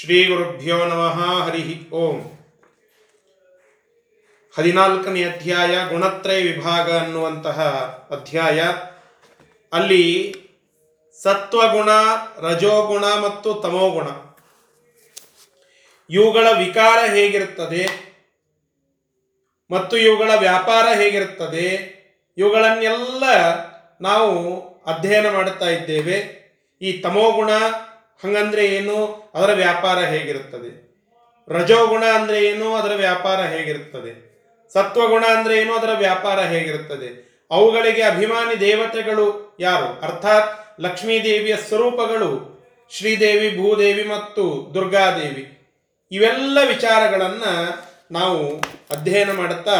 ಶ್ರೀ ಗುರುಭ್ಯೋ ನಮಃ ಹರಿ ಓಂ. ಹದಿನಾಲ್ಕನೇ ಅಧ್ಯಾಯ, ಗುಣತ್ರಯ ವಿಭಾಗ ಅನ್ನುವಂತಹ ಅಧ್ಯಾಯ. ಅಲ್ಲಿ ಸತ್ವಗುಣ, ರಜೋಗುಣ ಮತ್ತು ತಮೋಗುಣ. ಇವುಗಳ ವಿಕಾರ ಹೇಗಿರುತ್ತದೆ? ಮತ್ತು ಇವುಗಳ ವ್ಯಾಪಾರ ಹೇಗಿರುತ್ತದೆ? ಇವುಗಳನ್ನೆಲ್ಲ ನಾವು ಅಧ್ಯಯನ ಮಾಡುತ್ತಾ ಇದ್ದೇವೆ. ಈ ತಮೋಗುಣ ಹಂಗಂದ್ರೆ ಏನು? ಅದರ ವ್ಯಾಪಾರ ಹೇಗಿರುತ್ತದೆ? ರಜೋಗುಣ ಅಂದ್ರೆ ಏನು? ಅದರ ವ್ಯಾಪಾರ ಹೇಗಿರುತ್ತದೆ? ಸತ್ವಗುಣ ಅಂದ್ರೆ ಏನು? ಅದರ ವ್ಯಾಪಾರ ಹೇಗಿರುತ್ತದೆ? ಅವುಗಳಿಗೆ ಅಭಿಮಾನಿ ದೇವತೆಗಳು ಯಾರು? ಅರ್ಥಾತ್ ಲಕ್ಷ್ಮೀದೇವಿಯ ಸ್ವರೂಪಗಳು ಶ್ರೀದೇವಿ, ಭೂದೇವಿ ಮತ್ತು ದುರ್ಗಾದೇವಿ. ಇವೆಲ್ಲ ವಿಚಾರಗಳನ್ನ ನಾವು ಅಧ್ಯಯನ ಮಾಡುತ್ತಾ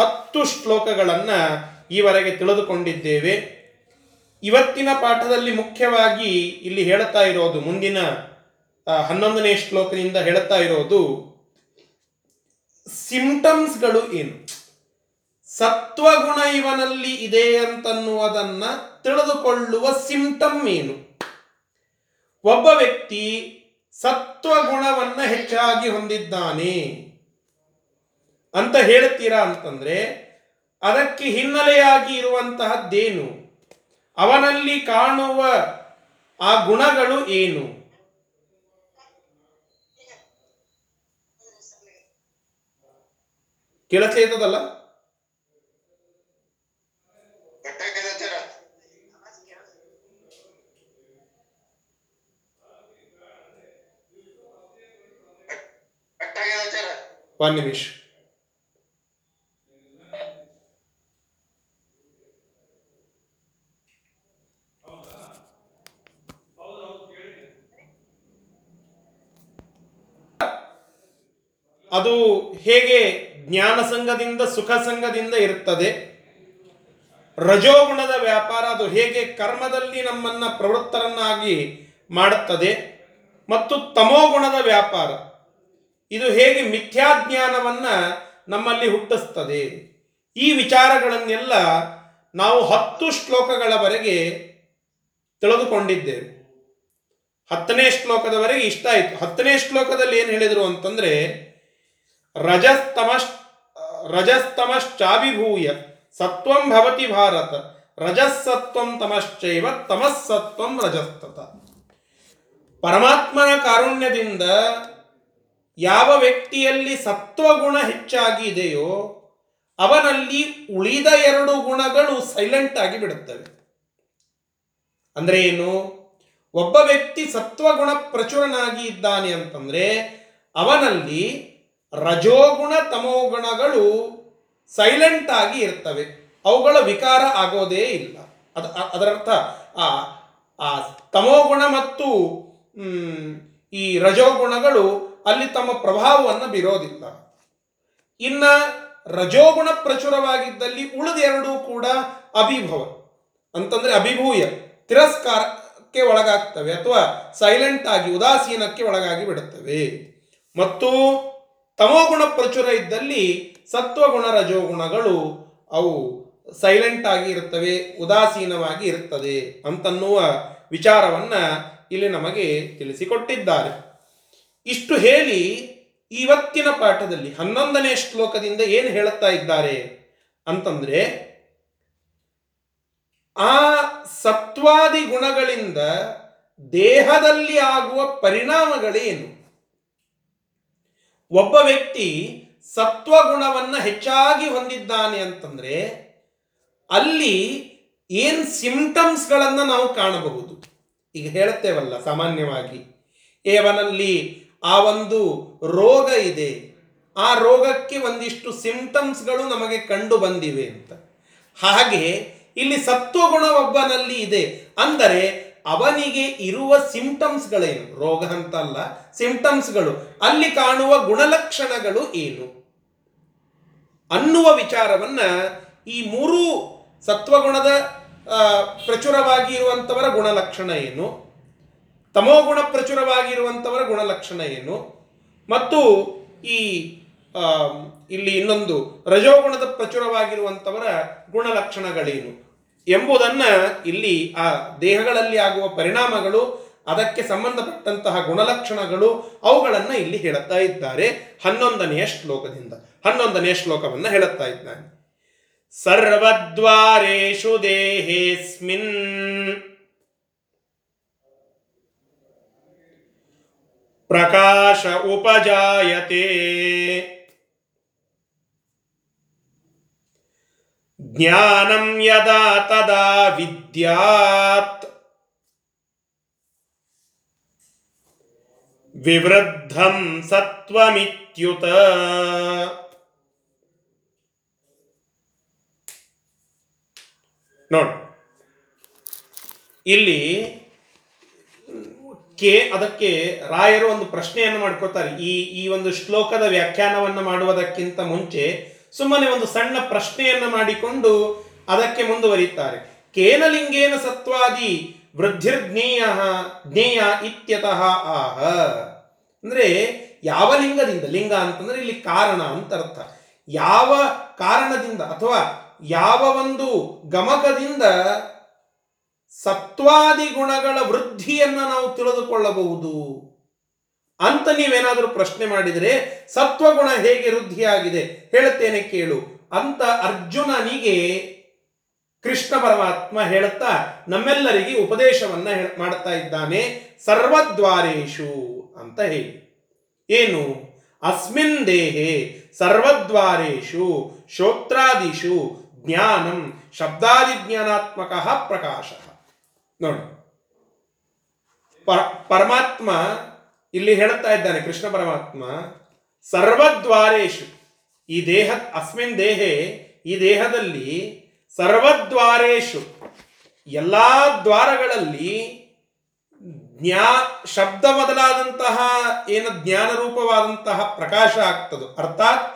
ಹತ್ತು ಶ್ಲೋಕಗಳನ್ನು ಈವರೆಗೆ ತಿಳಿದುಕೊಂಡಿದ್ದೇವೆ. ಇವತ್ತಿನ ಪಾಠದಲ್ಲಿ ಮುಖ್ಯವಾಗಿ ಇಲ್ಲಿ ಹೇಳ್ತಾ ಇರೋದು, ಮುಂದಿನ ಹನ್ನೊಂದನೇ ಶ್ಲೋಕದಿಂದ ಹೇಳ್ತಾ ಇರೋದು ಸಿಂಟಮ್ಸ್ಗಳು ಏನು? ಸತ್ವಗುಣ ಇವನಲ್ಲಿ ಇದೆ ಅಂತನ್ನುವುದನ್ನ ತಿಳಿದುಕೊಳ್ಳುವ ಸಿಂಟಮ್ ಏನು? ಒಬ್ಬ ವ್ಯಕ್ತಿ ಸತ್ವಗುಣವನ್ನು ಹೆಚ್ಚಾಗಿ ಹೊಂದಿದ್ದಾನೆ ಅಂತ ಹೇಳ್ತೀರಾ ಅಂತಂದ್ರೆ, ಅದಕ್ಕೆ ಹಿನ್ನೆಲೆಯಾಗಿ ಇರುವಂತಹದ್ದೇನು? ಅವನಲ್ಲಿ ಕಾಣುವ ಆ ಗುಣಗಳು ಏನು? ಕೆಲಸ ಇರ್ತದಲ್ಲ ಒಂದು ನಿಮಿಷ ಅದು ಹೇಗೆ ಜ್ಞಾನ ಸಂಘದಿಂದ ಸುಖ ಸಂಘದಿಂದ ಇರುತ್ತದೆ ರಜೋಗುಣದ ವ್ಯಾಪಾರ ಅದು ಹೇಗೆ ಕರ್ಮದಲ್ಲಿ ನಮ್ಮನ್ನ ಪ್ರವೃತ್ತರನ್ನಾಗಿ ಮಾಡುತ್ತದೆ ಮತ್ತು ತಮೋಗುಣದ ವ್ಯಾಪಾರ. ಇದು ಹೇಗೆ ಮಿಥ್ಯಾಜ್ಞಾನವನ್ನ ನಮ್ಮಲ್ಲಿ ಹುಟ್ಟಿಸ್ತದೆ. ಈ ವಿಚಾರಗಳನ್ನೆಲ್ಲ ನಾವು ಹತ್ತು ಶ್ಲೋಕಗಳವರೆಗೆ ತಿಳಿದುಕೊಂಡಿದ್ದೇವೆ. ಹತ್ತನೇ ಶ್ಲೋಕದವರೆಗೆ ಇಷ್ಟ ಆಯಿತು. ಹತ್ತನೇ ಶ್ಲೋಕದಲ್ಲಿ ಏನು ಹೇಳಿದರು ಅಂತಂದ್ರೆ ರಜಸ್ತಮಶ್ ರಜಸ್ತಮಶ್ಚಾಭಿಭೂಯ. ಸತ್ವಂ ಭವತಿ ಭಾರತ. ರಜಸ್ಸತ್ವಂ ತಮಶ್ಚೈವ, ತಮಸ್ಸತ್ವಂ ರಜಸ್ತತ. ಪರಮಾತ್ಮನ ಕಾರುಣ್ಯದಿಂದ ಯಾವ ವ್ಯಕ್ತಿಯಲ್ಲಿ ಸತ್ವಗುಣ ಹೆಚ್ಚಾಗಿ ಇದೆಯೋ, ಅವನಲ್ಲಿ ಉಳಿದ ಎರಡು ಗುಣಗಳು ಸೈಲೆಂಟ್ ಆಗಿ ಬಿಡುತ್ತವೆ. ಅಂದ್ರೆ ಏನು? ಒಬ್ಬ ವ್ಯಕ್ತಿ ಸತ್ವಗುಣ ಪ್ರಚುರನಾಗಿ ಇದ್ದಾನೆ ಅಂತಂದ್ರೆ ಅವನಲ್ಲಿ ರಜೋಗುಣ ತಮೋಗುಣಗಳು ಸೈಲೆಂಟ್ ಆಗಿ ಇರ್ತವೆ. ಅವುಗಳ ವಿಕಾರ ಆಗೋದೇ ಇಲ್ಲ. ಅದ ಅದರರ್ಥ ಆ ಆ ತಮೋಗುಣ ಮತ್ತು ಈ ರಜೋಗುಣಗಳು ಅಲ್ಲಿ ತಮ್ಮ ಪ್ರಭಾವವನ್ನು ಬೀರೋದಿಲ್ಲ. ಇನ್ನ ರಜೋಗುಣ ಪ್ರಚುರವಾಗಿದ್ದಲ್ಲಿ ಉಳಿದೆರಡೂ ಕೂಡ ಅಭಿಭವ. ಅಂತಂದ್ರೆ ಅಭಿಭೂಯ, ತಿರಸ್ಕಾರಕ್ಕೆ ಒಳಗಾಗ್ತವೆ ಅಥವಾ ಸೈಲೆಂಟ್ ಆಗಿ, ಉದಾಸೀನಕ್ಕೆ ಒಳಗಾಗಿ ಬಿಡುತ್ತವೆ. ಮತ್ತು ತಮೋಗುಣ ಪ್ರಚುರ ಇದ್ದಲ್ಲಿ ಸತ್ವಗುಣ ರಜೋಗುಣಗಳು ಅವು ಸೈಲೆಂಟ್ ಆಗಿ ಇರುತ್ತವೆ, ಉದಾಸೀನವಾಗಿ ಇರುತ್ತದೆ ಅಂತನ್ನುವ ವಿಚಾರವನ್ನ ಇಲ್ಲಿ ನಮಗೆ ತಿಳಿಸಿಕೊಟ್ಟಿದ್ದಾರೆ. ಇಷ್ಟು ಹೇಳಿ ಇವತ್ತಿನ ಪಾಠದಲ್ಲಿ ಹನ್ನೊಂದನೇ ಶ್ಲೋಕದಿಂದ ಏನು ಹೇಳುತ್ತಾ ಇದ್ದಾರೆ ಅಂತಂದ್ರೆ, ಆ ಸತ್ವಾದಿ ಗುಣಗಳಿಂದ ದೇಹದಲ್ಲಿ ಆಗುವ ಪರಿಣಾಮಗಳೇನು? ಒಬ್ಬ ವ್ಯಕ್ತಿ ಸತ್ವಗುಣವನ್ನು ಹೆಚ್ಚಾಗಿ ಹೊಂದಿದ್ದಾನೆ ಅಂತಂದರೆ ಅಲ್ಲಿ ಏನ್ ಸಿಂಟಮ್ಸ್ಗಳನ್ನು ನಾವು ಕಾಣಬಹುದು. ಈಗ ಹೇಳುತ್ತೇವಲ್ಲ ಸಾಮಾನ್ಯವಾಗಿ. ಏವನಲ್ಲಿ ಆ ಒಂದು ರೋಗ ಇದೆ. ಆ ರೋಗಕ್ಕೆ ಒಂದಿಷ್ಟು ಸಿಂಟಮ್ಸ್ಗಳು ನಮಗೆ ಕಂಡು ಬಂದಿವೆ ಅಂತ. ಹಾಗೆ ಇಲ್ಲಿ ಸತ್ವಗುಣ ಒಬ್ಬನಲ್ಲಿ ಇದೆ. ಅಂದರೆ ಅವನಿಗೆ ಇರುವ ಸಿಂಪ್ಟಮ್ಸ್ಗಳೇನು? ರೋಗ ಅಂತಲ್ಲ ಸಿಂಪ್ಟಮ್ಸ್ಗಳು. ಅಲ್ಲಿ ಕಾಣುವ ಗುಣಲಕ್ಷಣಗಳು ಏನು? ಅನ್ನುವ ವಿಚಾರವನ್ನ ಈ ಮೂರು ಸತ್ವಗುಣದ ಪ್ರಚುರವಾಗಿ ಇರುವಂಥವರ ಗುಣಲಕ್ಷಣ ಏನು? ತಮೋಗುಣ ಪ್ರಚುರವಾಗಿರುವಂಥವರ ಗುಣಲಕ್ಷಣ ಏನು? ಮತ್ತು ಈ ಇಲ್ಲಿ ಇನ್ನೊಂದು, ರಜೋಗುಣದ ಪ್ರಚುರವಾಗಿರುವಂಥವರ ಗುಣಲಕ್ಷಣಗಳೇನು? ಎಂಬುದನ್ನ ಇಲ್ಲಿ ಆ ದೇಹಗಳಲ್ಲಿ ಆಗುವ ಪರಿಣಾಮಗಳು, ಅದಕ್ಕೆ ಸಂಬಂಧಪಟ್ಟಂತಹ ಗುಣಲಕ್ಷಣಗಳು, ಅವುಗಳನ್ನು ಇಲ್ಲಿ ಹೇಳುತ್ತಾ ಇದ್ದಾರೆ ಹನ್ನೊಂದನೆಯ ಶ್ಲೋಕದಿಂದ. ಹನ್ನೊಂದನೆಯ ಶ್ಲೋಕವನ್ನು ಹೇಳುತ್ತಾ ಇದ್ದಾನೆ. ಸರ್ವದ್ವಾರೇಶು ದೇಹೇಸ್ಮಿನ್. ಪ್ರಕಾಶ ಉಪಜಾಯತೆ. ಜ್ಞಾನಂ ಯದಾ ತದಾ ವಿದ್ಯಾತ್ ವಿವೃದ್ಧಂ ಸತ್ವಮಿತ್ಯುತ ನೋಡಿ ಇಲ್ಲಿ ಕೆ, ಅದಕ್ಕೆ ರಾಯರು ಒಂದು ಪ್ರಶ್ನೆಯನ್ನು ಮಾಡ್ಕೋತಾರೆ ಈ ಈ ಒಂದು ಶ್ಲೋಕದ ವ್ಯಾಖ್ಯಾನವನ್ನು ಮಾಡುವುದಕ್ಕಿಂತ ಮುಂಚೆ ಸುಮ್ಮನೆ ಒಂದು ಸಣ್ಣ ಪ್ರಶ್ನೆಯನ್ನು ಮಾಡಿಕೊಂಡು ಅದಕ್ಕೆ ಮುಂದುವರಿಯುತ್ತಾರೆ. ಕೇನ ಲಿಂಗೇನ ಸತ್ವಾದಿ ವೃದ್ಧಿರ್ಜ್ಞೇಯ ಜ್ಞೇಯ ಇತ್ಯತಃ ಆಹ. ಅಂದ್ರೆ ಯಾವ ಲಿಂಗದಿಂದ? ಲಿಂಗ ಅಂತಂದ್ರೆ ಇಲ್ಲಿ ಕಾರಣ ಅಂತ ಅರ್ಥ. ಯಾವ ಕಾರಣದಿಂದ ಅಥವಾ ಯಾವ ಒಂದು ಗಮಕದಿಂದ ಸತ್ವಾದಿ ಗುಣಗಳ ವೃದ್ಧಿಯನ್ನು ನಾವು ತಿಳಿದುಕೊಳ್ಳಬಹುದು? ಅಂತ ನೀವೇನಾದರೂ ಪ್ರಶ್ನೆ ಮಾಡಿದರೆ ಸತ್ವಗುಣ ಹೇಗೆ ವೃದ್ಧಿಯಾಗಿದೆ ಹೇಳುತ್ತೇನೆ ಕೇಳು. ಅಂತ ಅರ್ಜುನನಿಗೆ ಕೃಷ್ಣ ಪರಮಾತ್ಮ ಹೇಳುತ್ತಾ ನಮ್ಮೆಲ್ಲರಿಗೆ ಉಪದೇಶವನ್ನ ಮಾಡ್ತಾ ಇದ್ದಾನೆ. ಸರ್ವದ್ವಾರೇಶು ಅಂತ ಹೇಳಿ. ಏನು? ಅಸ್ಮಿನ್ ದೇಹೆ ಸರ್ವದ್ವಾರೇಶು ಶ್ರೋತ್ರಾದಿಷು ಜ್ಞಾನಂ ಶಬ್ದಾದಿ ಜ್ಞಾನಾತ್ಮಕ ಪ್ರಕಾಶ. ನೋಡಿ. ಪರಮಾತ್ಮ ಇಲ್ಲಿ ಹೇಳುತ್ತಾ ಇದ್ದಾನೆ ಕೃಷ್ಣ ಪರಮಾತ್ಮ ಸರ್ವದ್ವಾರೇಶು ಈ ದೇಹ, ಅಸ್ಮಿನ್ ದೇಹೆ, ಈ ದೇಹದಲ್ಲಿ ಸರ್ವದ್ವಾರೇಶು ಎಲ್ಲ ದ್ವಾರಗಳಲ್ಲಿ ಜ್ಞಾ, ಶಬ್ದ ಮೊದಲಾದಂತಹ ಏನು ಜ್ಞಾನ ರೂಪವಾದಂತಹ ಪ್ರಕಾಶ ಆಗ್ತದೋ, ಅರ್ಥಾತ್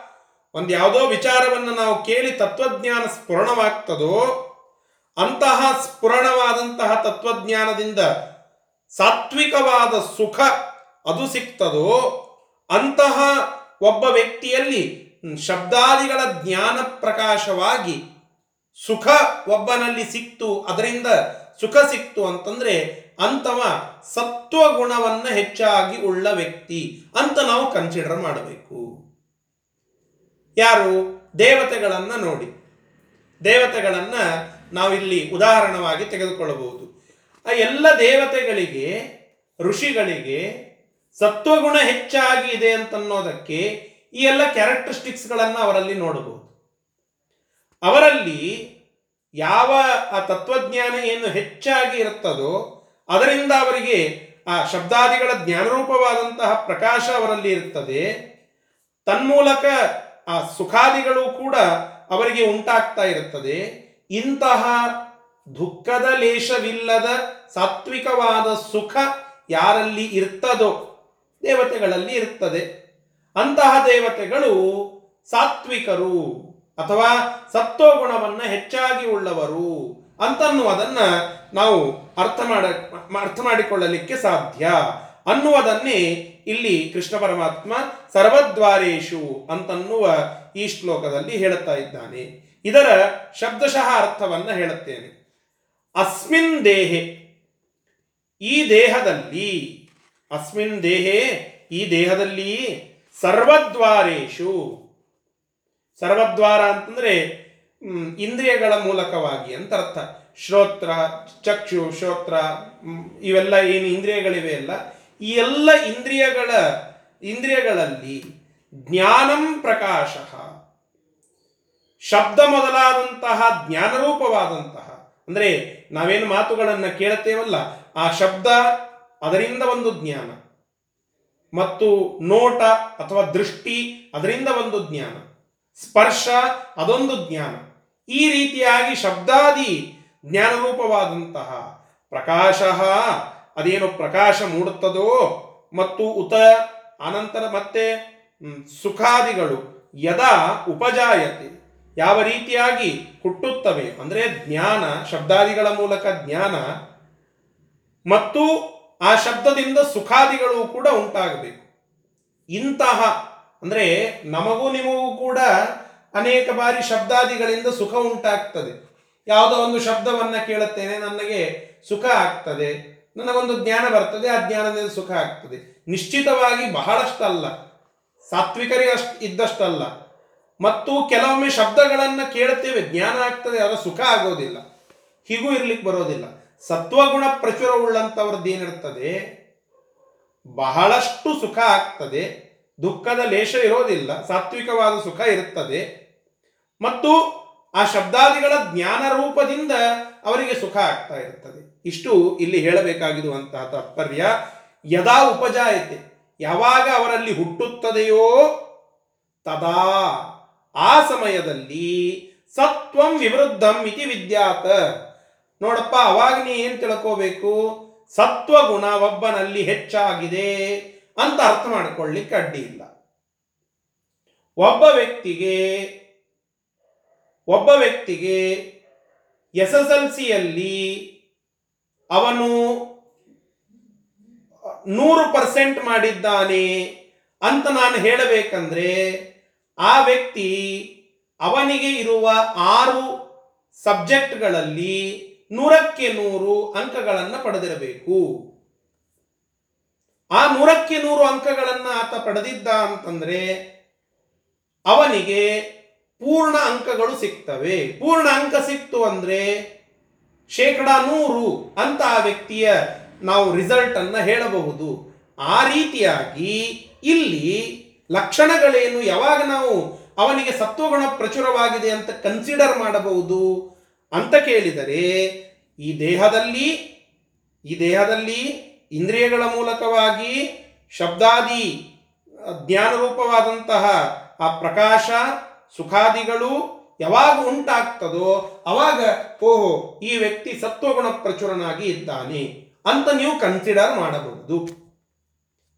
ಒಂದು ಯಾವುದೋ ವಿಚಾರವನ್ನು ನಾವು ಕೇಳಿ ತತ್ವಜ್ಞಾನ ಸ್ಫುರಣವಾಗ್ತದೋ, ಅಂತಹ ಸ್ಫುರಣವಾದಂತಹ ತತ್ವಜ್ಞಾನದಿಂದ ಸಾತ್ವಿಕವಾದ ಸುಖ ಅದು ಸಿಗ್ತದೋ ಅಂತಹ ಒಬ್ಬ ವ್ಯಕ್ತಿಯಲ್ಲಿ ಶಬ್ದಾದಿಗಳ ಜ್ಞಾನ ಪ್ರಕಾಶವಾಗಿ ಸುಖ ಒಬ್ಬನಲ್ಲಿ ಸಿಕ್ತು, ಅದರಿಂದ ಸುಖ ಸಿಕ್ತು ಅಂತಂದ್ರೆ ಅಂತವ ಸತ್ವ ಗುಣವನ್ನು ಹೆಚ್ಚಾಗಿ ಉಳ್ಳ ವ್ಯಕ್ತಿ ಅಂತ ನಾವು ಕನ್ಸಿಡರ್ ಮಾಡಬೇಕು. ಯಾರು? ದೇವತೆಗಳನ್ನ ನೋಡಿ. ದೇವತೆಗಳನ್ನ ನಾವಿಲ್ಲಿ ಉದಾಹರಣವಾಗಿ ತೆಗೆದುಕೊಳ್ಳಬಹುದು. ಆ ಎಲ್ಲ ದೇವತೆಗಳಿಗೆ, ಋಷಿಗಳಿಗೆ ಸತ್ವಗುಣ ಹೆಚ್ಚಾಗಿ ಇದೆ ಅಂತನ್ನೋದಕ್ಕೆ ಈ ಎಲ್ಲ ಕ್ಯಾರೆಕ್ಟರಿಸ್ಟಿಕ್ಸ್ಗಳನ್ನು ಅವರಲ್ಲಿ ನೋಡಬಹುದು. ಅವರಲ್ಲಿ ಯಾವ ಆ ತತ್ವಜ್ಞಾನ ಏನು ಹೆಚ್ಚಾಗಿ ಇರುತ್ತದೋ ಅದರಿಂದ ಅವರಿಗೆ ಆ ಶಬ್ದಾದಿಗಳ ಜ್ಞಾನರೂಪವಾದಂತಹ ಪ್ರಕಾಶ ಅವರಲ್ಲಿ ಇರುತ್ತದೆ. ತನ್ಮೂಲಕ ಆ ಸುಖಾದಿಗಳು ಕೂಡ ಅವರಿಗೆ ಉಂಟಾಗ್ತಾ ಇರುತ್ತದೆ. ಇಂತಹ ದುಃಖದ ಲೇಷವಿಲ್ಲದ ಸಾತ್ವಿಕವಾದ ಸುಖ ಯಾರಲ್ಲಿ ಇರ್ತದೋ ದೇವತೆಗಳಲ್ಲಿ ಇರುತ್ತದೆ. ಅಂತಹ ದೇವತೆಗಳು ಸಾತ್ವಿಕರು ಅಥವಾ ಸತ್ವಗುಣವನ್ನ ಹೆಚ್ಚಾಗಿ ಉಳ್ಳವರು ಅಂತನ್ನುವುದನ್ನ ನಾವು ಅರ್ಥ ಮಾಡ, ಅರ್ಥ ಮಾಡಿಕೊಳ್ಳಲಿಕ್ಕೆ ಸಾಧ್ಯ. ಅನ್ನುವುದನ್ನೇ ಇಲ್ಲಿ ಕೃಷ್ಣ ಪರಮಾತ್ಮ ಸರ್ವದ್ವಾರೇಶು ಅಂತನ್ನುವ ಈ ಶ್ಲೋಕದಲ್ಲಿ ಹೇಳುತ್ತಾ ಇದ್ದಾನೆ. ಇದರ ಶಬ್ದಶಃ ಅರ್ಥವನ್ನ ಹೇಳುತ್ತೇನೆ. ಅಸ್ಮಿನ್ ದೇಹೆ, ಈ ದೇಹದಲ್ಲಿ ಅಸ್ಮಿನ್ ದೇಹೆ ಈ ದೇಹದಲ್ಲಿ ಸರ್ವದ್ವಾರೇಶು ಸರ್ವದ್ವಾರ ಅಂತಂದ್ರೆ ಇಂದ್ರಿಯಗಳ ಮೂಲಕವಾಗಿ ಅಂತ ಅರ್ಥ. ಶ್ರೋತ್ರ, ಚಕ್ಷು ಶ್ರೋತ್ರ ಇವೆಲ್ಲ ಏನು ಇಂದ್ರಿಯಗಳಿವೆ ಅಲ್ಲ, ಈ ಎಲ್ಲ ಇಂದ್ರಿಯಗಳ, ಇಂದ್ರಿಯಗಳಲ್ಲಿ ಜ್ಞಾನಂ ಪ್ರಕಾಶ. ಶಬ್ದ ಮೊದಲಾದಂತಹ ಜ್ಞಾನರೂಪವಾದಂತಹ, ಅಂದ್ರೆ ನಾವೇನು ಮಾತುಗಳನ್ನು ಕೇಳುತ್ತೇವಲ್ಲ, ಆ ಶಬ್ದ ಅದರಿಂದ ಒಂದು ಜ್ಞಾನ. ಮತ್ತು ನೋಟ ಅಥವಾ ದೃಷ್ಟಿ ಅದರಿಂದ ಒಂದು ಜ್ಞಾನ. ಸ್ಪರ್ಶ ಅದೊಂದು ಜ್ಞಾನ. ಈ ರೀತಿಯಾಗಿ ಶಬ್ದಾದಿ ಜ್ಞಾನರೂಪವಾದಂತಹ ಪ್ರಕಾಶ ಅದೇನು ಪ್ರಕಾಶ ಮೂಡುತ್ತದೋ ಮತ್ತು ಉತ ಅನಂತರ ಮತ್ತೆ ಸುಖಾದಿಗಳು ಯದಾ ಉಪಜಾಯತೆ ಯಾವ ರೀತಿಯಾಗಿ ಹುಟ್ಟುತ್ತವೆ. ಅಂದರೆ ಜ್ಞಾನ, ಶಬ್ದಾದಿಗಳ ಮೂಲಕ ಜ್ಞಾನ ಮತ್ತು ಆ ಶಬ್ದದಿಂದ ಸುಖಾದಿಗಳು ಕೂಡ ಉಂಟಾಗಬೇಕು. ಇಂತಹ, ಅಂದರೆ ನಮಗೂ ನಿಮಗೂ ಕೂಡ ಅನೇಕ ಬಾರಿ ಶಬ್ದಾದಿಗಳಿಂದ ಸುಖ ಉಂಟಾಗ್ತದೆ. ಯಾವುದೋ ಒಂದು ಶಬ್ದವನ್ನ ಕೇಳುತ್ತೇನೆ, ನನಗೆ ಸುಖ ಆಗ್ತದೆ, ನನಗೊಂದು ಜ್ಞಾನ ಬರ್ತದೆ, ಆ ಜ್ಞಾನದಿಂದ ಸುಖ ಆಗ್ತದೆ. ನಿಶ್ಚಿತವಾಗಿ ಬಹಳಷ್ಟಲ್ಲ ಸಾತ್ವಿಕರಿಗೆ ಅಷ್ಟು ಇದ್ದಷ್ಟಲ್ಲ. ಮತ್ತು ಕೆಲವೊಮ್ಮೆ ಶಬ್ದಗಳನ್ನು ಕೇಳುತ್ತೇವೆ, ಜ್ಞಾನ ಆಗ್ತದೆ ಅದರ ಸುಖ ಆಗೋದಿಲ್ಲ. ಹೀಗೂ ಇರ್ಲಿಕ್ಕೆ ಬರೋದಿಲ್ಲ. ಸತ್ವಗುಣ ಪ್ರಚುರವುಳ್ಳಂಥವ್ರದ್ದು ಏನಿರ್ತದೆ ಬಹಳಷ್ಟು ಸುಖ ಆಗ್ತದೆ. ದುಃಖದ ಲೇಷ ಇರೋದಿಲ್ಲ. ಸಾತ್ವಿಕವಾದ ಸುಖ ಇರುತ್ತದೆ ಮತ್ತು ಆ ಶಬ್ದಾದಿಗಳ ಜ್ಞಾನ ರೂಪದಿಂದ ಅವರಿಗೆ ಸುಖ ಆಗ್ತಾ ಇರ್ತದೆ. ಇಷ್ಟು ಇಲ್ಲಿ ಹೇಳಬೇಕಾಗಿರುವಂತಹ ತಾತ್ಪರ್ಯ. ಯದಾ ಉಪಜಾಯತೆ. ಯಾವಾಗ ಅವರಲ್ಲಿ ಹುಟ್ಟುತ್ತದೆಯೋ ತದಾ ಆ ಸಮಯದಲ್ಲಿ ಸತ್ವಂ ವಿವೃದ್ಧಂ ಇತಿ ವಿದ್ಯಾತ. ನೋಡಪ್ಪ, ಅವಾಗ ನೀ ಏನ್ ತಿಳ್ಕೋಬೇಕು? ಸತ್ವಗುಣ ಒಬ್ಬನಲ್ಲಿ ಹೆಚ್ಚಾಗಿದೆ ಅಂತ ಅರ್ಥ ಮಾಡ್ಕೊಳ್ಳಿಕ್ಕೆ ಅಡ್ಡಿ ಇಲ್ಲ. ಒಬ್ಬ ವ್ಯಕ್ತಿಗೆ ಒಬ್ಬ ವ್ಯಕ್ತಿಗೆ ಎಸ್ ಎಸ್ ಎಲ್ ಸಿಯಲ್ಲಿ ಅವನು ನೂರು ಪರ್ಸೆಂಟ್ ಮಾಡಿದ್ದಾನೆ ಅಂತ ನಾನು ಹೇಳಬೇಕಂದ್ರೆ, ಆ ವ್ಯಕ್ತಿ ಅವನಿಗೆ ಇರುವ ಆರು ಸಬ್ಜೆಕ್ಟ್ಗಳಲ್ಲಿ ನೂರಕ್ಕೆ ನೂರು ಅಂಕಗಳನ್ನು ಪಡೆದಿರಬೇಕು. ಆ ನೂರಕ್ಕೆ ನೂರು ಅಂಕಗಳನ್ನು ಆತ ಪಡೆದಿದ್ದ ಅಂತಂದ್ರೆ ಅವನಿಗೆ ಪೂರ್ಣ ಅಂಕಗಳು ಸಿಗ್ತವೆ. ಪೂರ್ಣ ಅಂಕ ಸಿಕ್ತು ಅಂದ್ರೆ ಶೇಕಡ ನೂರು ಅಂತ ಆ ವ್ಯಕ್ತಿಯ ನಾವು ರಿಸಲ್ಟ್ ಅನ್ನು ಹೇಳಬಹುದು. ಆ ರೀತಿಯಾಗಿ ಇಲ್ಲಿ ಲಕ್ಷಣಗಳೇನು ಯಾವಾಗ ನಾವು ಅವನಿಗೆ ಸತ್ವಗುಣ ಪ್ರಚುರವಾಗಿದೆ ಅಂತ ಕನ್ಸಿಡರ್ ಮಾಡಬಹುದು? ಅಂತ ಕೇಳಿದರೆ, ಈ ದೇಹದಲ್ಲಿ ಈ ದೇಹದಲ್ಲಿ ಇಂದ್ರಿಯಗಳ ಮೂಲಕವಾಗಿ ಶಬ್ದಾದಿ ಜ್ಞಾನ ರೂಪವಾದಂತಹ ಆ ಪ್ರಕಾಶ, ಸುಖಾದಿಗಳು ಯಾವಾಗ ಉಂಟಾಗ್ತದೋ ಅವಾಗ ಓಹೋ, ಈ ವ್ಯಕ್ತಿ ಸತ್ವಗುಣ ಪ್ರಚುರನಾಗಿ ಇದ್ದಾನೆ ಅಂತ ನೀವು ಕನ್ಸಿಡರ್ ಮಾಡಬಹುದು.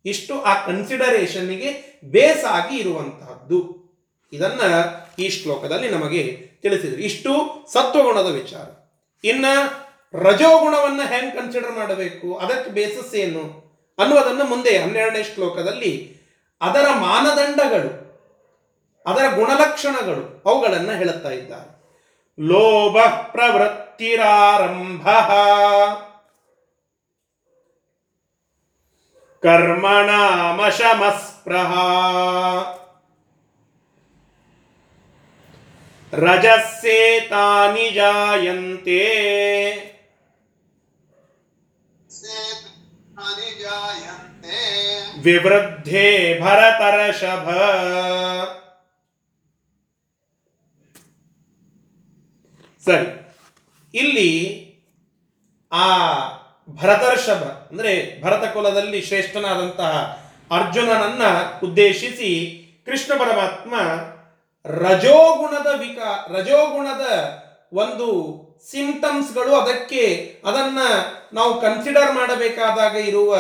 ಇಷ್ಟು ಆ ಕನ್ಸಿಡರೇಷನ್ಗೆ ಬೇಸ್ ಆಗಿ ಇರುವಂತಹದ್ದು. ಇದನ್ನ ಈ ಶ್ಲೋಕದಲ್ಲಿ ನಮಗೆ ತಿಳಿಸಿದ್ರು. ಇಷ್ಟು ಸತ್ವಗುಣದ ವಿಚಾರ. ಇನ್ನ ರಜೋಗುಣವನ್ನು ಹೆಂಗ್ ಕನ್ಸಿಡರ್ ಮಾಡಬೇಕು? ಅದಕ್ಕೆ ಬೇಸಸ್ ಏನು? ಅನ್ನುವುದನ್ನು ಮುಂದೆ ಹನ್ನೆರಡನೇ ಶ್ಲೋಕದಲ್ಲಿ ಅದರ ಮಾನದಂಡಗಳು, ಅದರ ಗುಣಲಕ್ಷಣಗಳು ಅವುಗಳನ್ನು ಹೇಳುತ್ತಾ ಇದ್ದಾರೆ. ಲೋಭ ಪ್ರವೃತ್ತಿರಾರಂಭ. ಕರ್ಮಣಾಮಶಮಸ್ಪೃಹ ಸೇತಾನಿ ಜಾಯಂತೆ. ವಿವೃದ್ಧೆ ಭರತರ್ಷಭ ಸರಿ ಇಲ್ಲಿ ಆ ಭರತರ್ಷಭ ಅಂದ್ರೆ ಭರತ ಕುಲದಲ್ಲಿ ಶ್ರೇಷ್ಠನಾದಂತಹ ಅರ್ಜುನನನ್ನ ಉದ್ದೇಶಿಸಿ ಕೃಷ್ಣ ಪರಮಾತ್ಮ ರಜೋಗುಣದ ವಿಕ, ರಜೋಗುಣದ ಒಂದು ಸಿಂಟಮ್ಸ್ಗಳು ಅದಕ್ಕೆ, ಅದನ್ನ ನಾವು ಕನ್ಸಿಡರ್ ಮಾಡಬೇಕಾದಾಗ ಇರುವ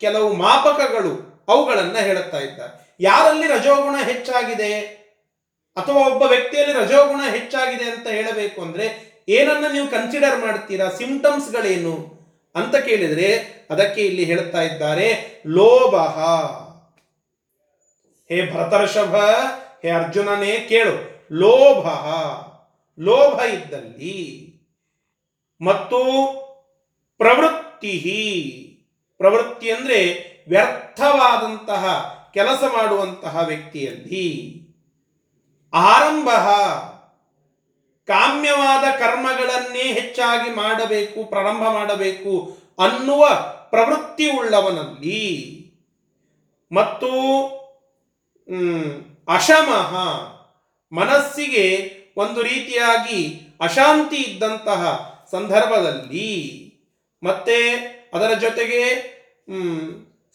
ಕೆಲವು ಮಾಪಕಗಳು ಅವುಗಳನ್ನ ಹೇಳುತ್ತಾ ಇದ್ದಾರೆ. ಯಾರಲ್ಲಿ ರಜೋಗುಣ ಹೆಚ್ಚಾಗಿದೆ? ಅಥವಾ ಒಬ್ಬ ವ್ಯಕ್ತಿಯಲ್ಲಿ ರಜೋಗುಣ ಹೆಚ್ಚಾಗಿದೆ ಅಂತ ಹೇಳಬೇಕು ಅಂದ್ರೆ ಏನನ್ನ ನೀವು ಕನ್ಸಿಡರ್ ಮಾಡ್ತೀರಾ? ಸಿಂಟಮ್ಸ್ಗಳೇನು ಅಂತ ಕೇಳಿದ್ರೆ ಅದಕ್ಕೆ ಇಲ್ಲಿ ಹೇಳುತ್ತಾ ಇದ್ದಾರೆ, ಲೋಭ. ಹೇ ಭರತರ್ಷಭ ಹೇ ಅರ್ಜುನನೇ ಕೇಳು. ಲೋಭ. ಲೋಭ ಇದ್ದಲ್ಲಿ ಮತ್ತು ಪ್ರವೃತ್ತಿ. ಪ್ರವೃತ್ತಿ ಅಂದ್ರೆ ವ್ಯರ್ಥವಾದಂತಹ ಕೆಲಸ ಮಾಡುವಂತಹ ವ್ಯಕ್ತಿಯಲ್ಲಿ. ಆರಂಭ. ಕಾಮ್ಯವಾದ ಕರ್ಮಗಳನ್ನೇ ಹೆಚ್ಚಾಗಿ ಮಾಡಬೇಕು, ಪ್ರಾರಂಭ ಮಾಡಬೇಕು ಅನ್ನುವ ಪ್ರವೃತ್ತಿ ಉಳ್ಳವನಲ್ಲಿ. ಮತ್ತು ಅಶಮಃ ಮನಸ್ಸಿಗೆ ಒಂದು ರೀತಿಯಾಗಿ ಅಶಾಂತಿ ಇದ್ದಂತಹ ಸಂದರ್ಭದಲ್ಲಿ ಮತ್ತೆ ಅದರ ಜೊತೆಗೆ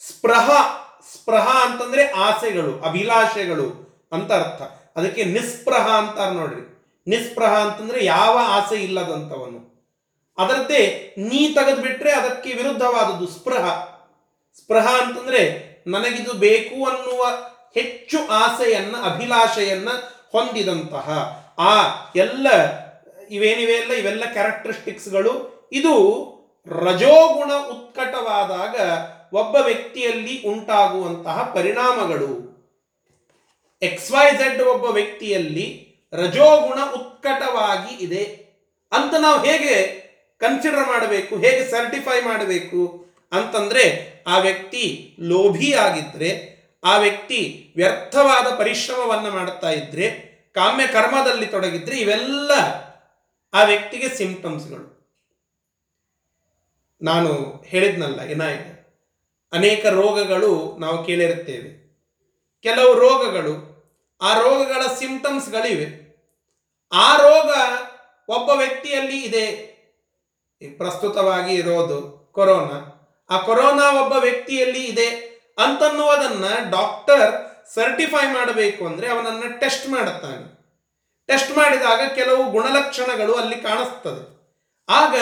ಸ್ಪ್ರಹ ಸ್ಪೃಹ ಅಂತಂದ್ರೆ ಆಸೆಗಳು, ಅಭಿಲಾಷೆಗಳು ಅಂತ ಅರ್ಥ. ಅದಕ್ಕೆ ನಿಸ್ಪೃಹ ಅಂತಾರೆ ನೋಡ್ರಿ. ನಿಸ್ಪೃಹ ಅಂತಂದ್ರೆ ಯಾವ ಆಸೆ ಇಲ್ಲದಂಥವನು. ಅದರದ್ದೇ ನೀ ತೆಗೆದುಬಿಟ್ರೆ ಅದಕ್ಕೆ ವಿರುದ್ಧವಾದದ್ದು ಸ್ಪೃಹ ಸ್ಪೃಹ ಅಂತಂದ್ರೆ ನನಗಿದು ಬೇಕು ಅನ್ನುವ ಹೆಚ್ಚು ಆಸೆಯನ್ನ, ಅಭಿಲಾಷೆಯನ್ನ ಹೊಂದಿದಂತಹ ಆ ಎಲ್ಲ ಇವೇನಿವೆಲ್ಲ ಇವೆಲ್ಲ ಕ್ಯಾರೆಕ್ಟರಿಸ್ಟಿಕ್ಸ್ಗಳು ಇದು ರಜೋಗುಣ ಉತ್ಕಟವಾದಾಗ ಒಬ್ಬ ವ್ಯಕ್ತಿಯಲ್ಲಿ ಉಂಟಾಗುವಂತಹ ಪರಿಣಾಮಗಳು. ಎಕ್ಸ್ ವೈ ಝೆಡ್ ಒಬ್ಬ ವ್ಯಕ್ತಿಯಲ್ಲಿ ರಜೋಗುಣ ಉತ್ಕಟವಾಗಿ ಇದೆ ಅಂತ ನಾವು ಹೇಗೆ ಕನ್ಸಿಡರ್ ಮಾಡಬೇಕು, ಹೇಗೆ ಸರ್ಟಿಫೈ ಮಾಡಬೇಕು ಅಂತಂದ್ರೆ ಆ ವ್ಯಕ್ತಿ ಲೋಭಿ ಆಗಿದ್ರೆ ಆ ವ್ಯಕ್ತಿ ವ್ಯರ್ಥವಾದ ಪರಿಶ್ರಮವನ್ನು ಮಾಡುತ್ತಾ ಇದ್ರೆ, ಕಾಮ್ಯ ಕರ್ಮದಲ್ಲಿ ತೊಡಗಿದ್ರೆ ಇವೆಲ್ಲ ಆ ವ್ಯಕ್ತಿಗೆ ಸಿಂಪ್ಟಮ್ಸ್ಗಳು ನಾನು ಹೇಳಿದ್ನಲ್ಲ ಏನಾಯಿತು ಅನೇಕ ರೋಗಗಳು ನಾವು ಕೇಳಿರುತ್ತೇವೆ. ಕೆಲವು ರೋಗಗಳು, ಆ ರೋಗಗಳ ಸಿಂಪ್ಟಮ್ಸ್ಗಳಿವೆ ಆ ರೋಗ ಒಬ್ಬ ವ್ಯಕ್ತಿಯಲ್ಲಿ ಇದೆ. ಪ್ರಸ್ತುತವಾಗಿ ಇರೋದು ಕೊರೋನಾ. ಆ ಕೊರೋನಾ ಒಬ್ಬ ವ್ಯಕ್ತಿಯಲ್ಲಿ ಇದೆ. ಅಂತನ್ನುವುದನ್ನ ಡಾಕ್ಟರ್ ಸರ್ಟಿಫೈ ಮಾಡಬೇಕು ಅಂದ್ರೆ ಅವನನ್ನ ಟೆಸ್ಟ್ ಮಾಡುತ್ತಾನೆ. ಟೆಸ್ಟ್ ಮಾಡಿದಾಗ ಕೆಲವು ಗುಣಲಕ್ಷಣಗಳು ಅಲ್ಲಿ ಕಾಣಿಸ್ತದೆ. ಆಗ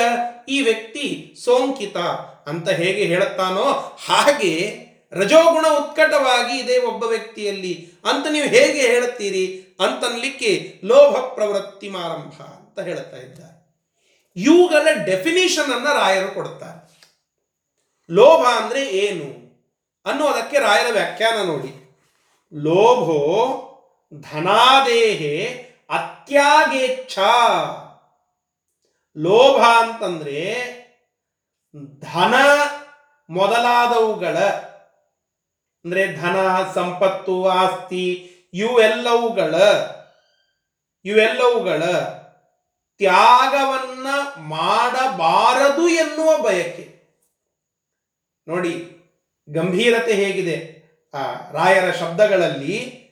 ಈ ವ್ಯಕ್ತಿ ಸೋಂಕಿತ ಅಂತ ಹೇಗೆ ಹೇಳುತ್ತಾನೋ ಹಾಗೆ ರಜೋಗುಣ ಉತ್ಕಟವಾಗಿ ಇದೆ ಒಬ್ಬ ವ್ಯಕ್ತಿಯಲ್ಲಿ ಅಂತ ನೀವು ಹೇಗೆ ಹೇಳುತ್ತೀರಿ? ಅಂತನ್ಲಿಕ್ಕೆ ಲೋಭ ಪ್ರವೃತ್ತಿ ಮಾರಂಭ ಅಂತ ಹೇಳ್ತಾ ಇದ್ದಾರೆ. ಇವುಗಳ ಡೆಫಿನಿಷನ್ ಅನ್ನ ರಾಯರು ಕೊಡ್ತಾರೆ ಲೋಭ ಅಂದ್ರೆ ಏನು? ಅನ್ನೋದಕ್ಕೆ ರಾಯರ ವ್ಯಾಖ್ಯಾನ ನೋಡಿ. ಲೋಭೋ ಧನಾದೇಹೆ ಅತ್ಯಾಗೇಚ್ಛ. ಲೋಭ ಅಂತಂದ್ರೆ ಧನ ಮೊದಲಾದವುಗಳ, ಅಂದ್ರೆ ಧನ, ಸಂಪತ್ತು, ಆಸ್ತಿ, ಇವೆಲ್ಲವುಗಳ ಇವೆಲ್ಲವುಗಳ ತ್ಯಾಗವನ್ನ ಮಾಡಬಾರದು ಎನ್ನುವ ಬಯಕೆ. ನೋಡಿ ಗಂಭೀರತೆ ಹೇಗಿದೆ? ಆ ರಾಯರ ಶಬ್ದಗಳಲ್ಲಿ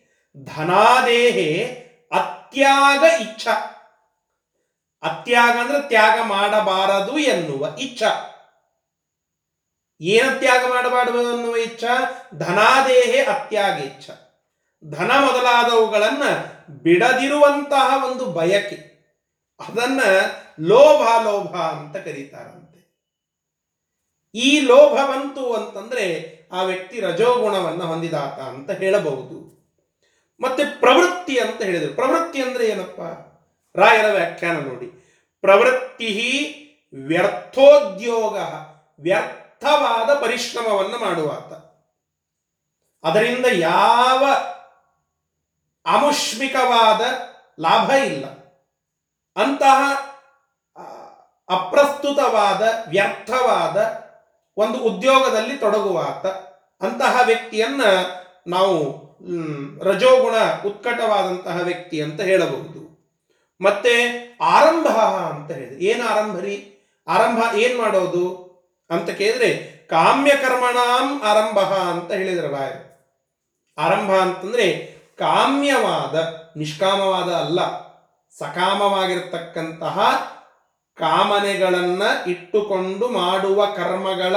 ಧನಾದೇಹೆ ಅತ್ಯಾಗ ಇಚ್ಛ. ಅತ್ಯಾಗ ಅಂದ್ರೆ ತ್ಯಾಗ ಮಾಡಬಾರದು ಎನ್ನುವ ಇಚ್ಛ. ಏನ ತ್ಯಾಗ ಮಾಡಬಾರದು ಎನ್ನುವ ಇಚ್ಛ? ಧನಾದೇಹೆ ಅತ್ಯಾಗ ಇಚ್ಛ. ಧನ ಮೊದಲಾದವುಗಳನ್ನ ಬಿಡದಿರುವಂತಹ ಒಂದು ಬಯಕೆ. ಅದನ್ನ ಲೋಭ ಲೋಭ ಅಂತ ಕರೀತಾರಂತೆ ಈ ಲೋಭ ಬಂತು ಅಂತಂದ್ರೆ ಆ ವ್ಯಕ್ತಿ ರಜೋಗುಣವನ್ನು ಹೊಂದಿದಾತ ಅಂತ ಹೇಳಬಹುದು. ಮತ್ತೆ ಪ್ರವೃತ್ತಿ ಅಂತ ಹೇಳಿದರು. ಪ್ರವೃತ್ತಿ ಅಂದ್ರೆ ಏನಪ್ಪ? ರಾಯರ ವ್ಯಾಖ್ಯಾನ ನೋಡಿ. ಪ್ರವೃತ್ತಿ ವ್ಯರ್ಥೋದ್ಯೋಗ, ವ್ಯರ್ಥವಾದ ಪರಿಶ್ರಮವನ್ನು ಮಾಡುವಾತ. ಅದರಿಂದ ಯಾವ ಆಮುಷ್ಮಿಕವಾದ ಲಾಭ ಇಲ್ಲ. ಅಂತಹ ಅಪ್ರಸ್ತುತವಾದ ವ್ಯರ್ಥವಾದ ಒಂದು ಉದ್ಯೋಗದಲ್ಲಿ ತೊಡಗುವಾತ. ಅಂತಹ ವ್ಯಕ್ತಿಯನ್ನ ನಾವು ರಜೋಗುಣ ಉತ್ಕಟವಾದಂತಹ ವ್ಯಕ್ತಿ ಅಂತ ಹೇಳಬಹುದು. ಮತ್ತೆ ಆರಂಭ ಅಂತ ಹೇಳಿದ್ರೆ, ಏನು ಆರಂಭರಿ ಆರಂಭ ಏನ್ ಮಾಡೋದು? ಅಂತ ಕೇಳಿದ್ರೆ, ಕಾಮ್ಯ ಕರ್ಮಣಾಂ ಆರಂಭ ಅಂತ ಹೇಳಿದ್ರು ರಾಯರು ಆರಂಭ ಅಂತಂದ್ರೆ ಕಾಮ್ಯವಾದ, ನಿಷ್ಕಾಮವಾದ ಅಲ್ಲ. ಸಕಾಮವಾಗಿರತಕ್ಕಂತಹ ಕಾಮನೆಗಳನ್ನ ಇಟ್ಟುಕೊಂಡು ಮಾಡುವ ಕರ್ಮಗಳ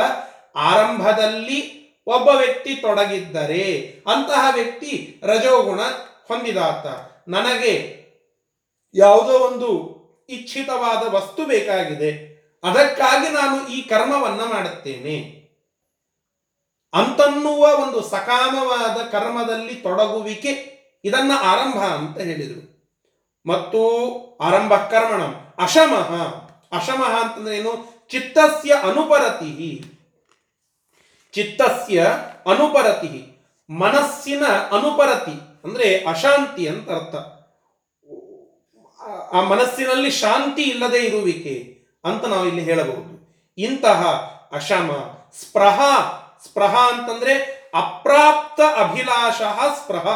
ಆರಂಭದಲ್ಲಿ ಒಬ್ಬ ವ್ಯಕ್ತಿ ತೊಡಗಿದ್ದರೆ ಅಂತಹ ವ್ಯಕ್ತಿ ರಜೋಗುಣ ಹೊಂದಿದಾತ. ನನಗೆ ಯಾವುದೋ ಒಂದು ಇಚ್ಛಿತವಾದ ವಸ್ತು ಬೇಕಾಗಿದೆ. ಅದಕ್ಕಾಗಿ ನಾನು ಈ ಕರ್ಮವನ್ನ ಮಾಡುತ್ತೇನೆ. ಅಂತನ್ನುವ ಒಂದು ಸಕಾಮವಾದ ಕರ್ಮದಲ್ಲಿ ತೊಡಗುವಿಕೆ ಇದನ್ನ ಆರಂಭ ಅಂತ ಹೇಳಿದರು. ಮತ್ತು ಆರಂಭ ಕರ್ಮಣ ಅಶಮಃ ಅಶಮಃ ಅಂತಂದ್ರೆ ಏನು? ಚಿತ್ತಸ್ಯ ಅನುಪರತಿ ಚಿತ್ತಸ್ಯ ಅನುಪರತಿ ಮನಸ್ಸಿನ ಅನುಪರತಿ ಅಂದ್ರೆ ಅಶಾಂತಿ ಅಂತ ಅರ್ಥ. ಆ ಮನಸ್ಸಿನಲ್ಲಿ ಶಾಂತಿ ಇಲ್ಲದೆ ಇರುವಿಕೆ ಅಂತ ನಾವು ಇಲ್ಲಿ ಹೇಳಬಹುದು. ಇಂತಹ ಅಶಮ ಸ್ಪೃಹ ಸ್ಪೃಹ ಅಂತಂದ್ರೆ ಅಪ್ರಾಪ್ತ ಅಭಿಲಾಷ ಸ್ಪೃಹ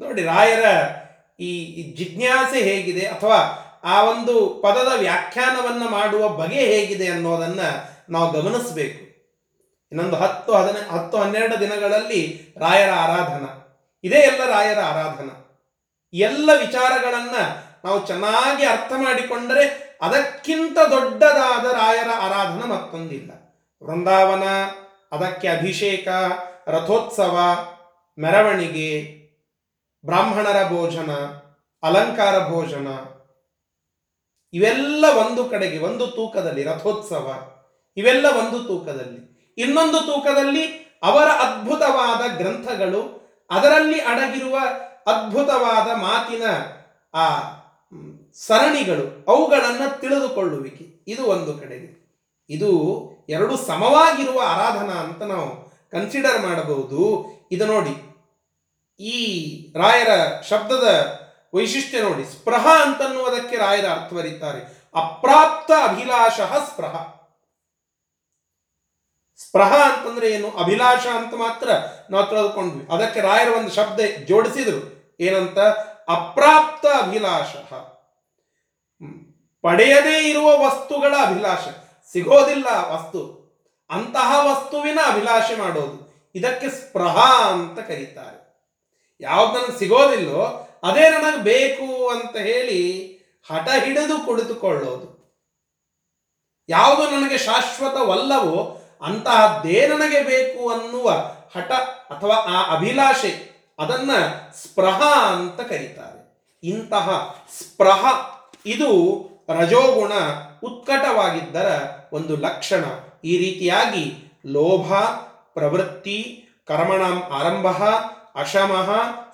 ನೋಡಿ ರಾಯರ ಈ ಜಿಜ್ಞಾಸೆ ಹೇಗಿದೆ ಅಥವಾ ಆ ಒಂದು ಪದದ ವ್ಯಾಖ್ಯಾನವನ್ನ ಮಾಡುವ ಬಗೆ ಹೇಗಿದೆ ಅನ್ನೋದನ್ನ ನಾವು ಗಮನಿಸಬೇಕು. ಇನ್ನೊಂದು ಹತ್ತು ಹದಿನ, ಹತ್ತು ಹನ್ನೆರಡು ದಿನಗಳಲ್ಲಿ ರಾಯರ ಆರಾಧನಾ. ಇದೇ ಎಲ್ಲ ರಾಯರ ಆರಾಧನಾ. ಎಲ್ಲ ವಿಚಾರಗಳನ್ನ ನಾವು ಚೆನ್ನಾಗಿ ಅರ್ಥ ಮಾಡಿಕೊಂಡರೆ ಅದಕ್ಕಿಂತ ದೊಡ್ಡದಾದ ರಾಯರ ಆರಾಧನ ಮತ್ತೊಂದಿಲ್ಲ. ವೃಂದಾವನ, ಅದಕ್ಕೆ ಅಭಿಷೇಕ, ರಥೋತ್ಸವ, ಮೆರವಣಿಗೆ, ಬ್ರಾಹ್ಮಣರ ಭೋಜನ, ಅಲಂಕಾರ ಭೋಜನ ಇವೆಲ್ಲ ಒಂದು ಕಡೆಗೆ, ಒಂದು ತೂಕದಲ್ಲಿ ರಥೋತ್ಸವ, ಇವೆಲ್ಲ ಒಂದು ತೂಕದಲ್ಲಿ. ಇನ್ನೊಂದು ತೂಕದಲ್ಲಿ ಅವರ ಅದ್ಭುತವಾದ ಗ್ರಂಥಗಳು, ಅದರಲ್ಲಿ ಅಡಗಿರುವ ಅದ್ಭುತವಾದ ಮಾತಿನ, ಆ ಸರಣಿಗಳು, ಅವುಗಳನ್ನು ತಿಳಿದುಕೊಳ್ಳುವಿಕೆ. ಇದು ಒಂದು ಕಡೆಗೆ. ಇದು ಎರಡು ಸಮವಾಗಿರುವ ಆರಾಧನಾ ಅಂತ ನಾವು ಕನ್ಸಿಡರ್ ಮಾಡಬಹುದು. ಇದು ನೋಡಿ, ಈ ರಾಯರ ಶಬ್ದದ ವೈಶಿಷ್ಟ್ಯ ನೋಡಿ ಸ್ಪೃಹ ಅಂತನ್ನುವುದಕ್ಕೆ ರಾಯರ ಅರ್ಥ ಬರೀತಾರೆ ಅಪ್ರಾಪ್ತ ಅಭಿಲಾಷ ಸ್ಪೃಹ ಸ್ಪೃಹ ಅಂತಂದ್ರೆ ಏನು? ಅಭಿಲಾಷ ಅಂತ ಮಾತ್ರ ನಾವು ತಿಳಿದುಕೊಂಡ್ವಿ ಅದಕ್ಕೆ ರಾಯರ ಒಂದು ಶಬ್ದ ಜೋಡಿಸಿದ್ರು. ಏನಂತ? ಅಪ್ರಾಪ್ತ ಅಭಿಲಾಷ. ಪಡೆಯದೇ ಇರುವ ವಸ್ತುಗಳ ಅಭಿಲಾಷ. ಸಿಗೋದಿಲ್ಲ ವಸ್ತು. ಅಂತಹ ವಸ್ತುವಿನ ಅಭಿಲಾಷೆ ಮಾಡೋದು. ಇದಕ್ಕೆ ಸ್ಪೃಹ ಅಂತ ಕರೀತಾರೆ. ಯಾವ್ದು ನನಗೆ ಸಿಗೋದಿಲ್ಲೋ ಅದೇ ನನಗೆ ಬೇಕು ಅಂತ ಹೇಳಿ ಹಠ ಹಿಡಿದು ಕುಳಿತುಕೊಳ್ಳೋದು. ಯಾವುದು ನನಗೆ ಶಾಶ್ವತವಲ್ಲವೋ ಅಂತಹದ್ದೇ ನನಗೆ ಬೇಕು ಅನ್ನುವ ಹಠ ಅಥವಾ ಆ ಅಭಿಲಾಷೆ ಅದನ್ನ ಸ್ಪೃಹ ಅಂತ ಕರೀತಾರೆ. ಇಂತಹ ಸ್ಪೃಹ ಇದು ರಜೋಗುಣ ಉತ್ಕಟವಾಗಿದ್ದರ ಒಂದು ಲಕ್ಷಣ. ಈ ರೀತಿಯಾಗಿ ಲೋಭ, ಪ್ರವೃತ್ತಿ, ಕರ್ಮಣಂ ಆರಂಭ, ಅಶಮಃ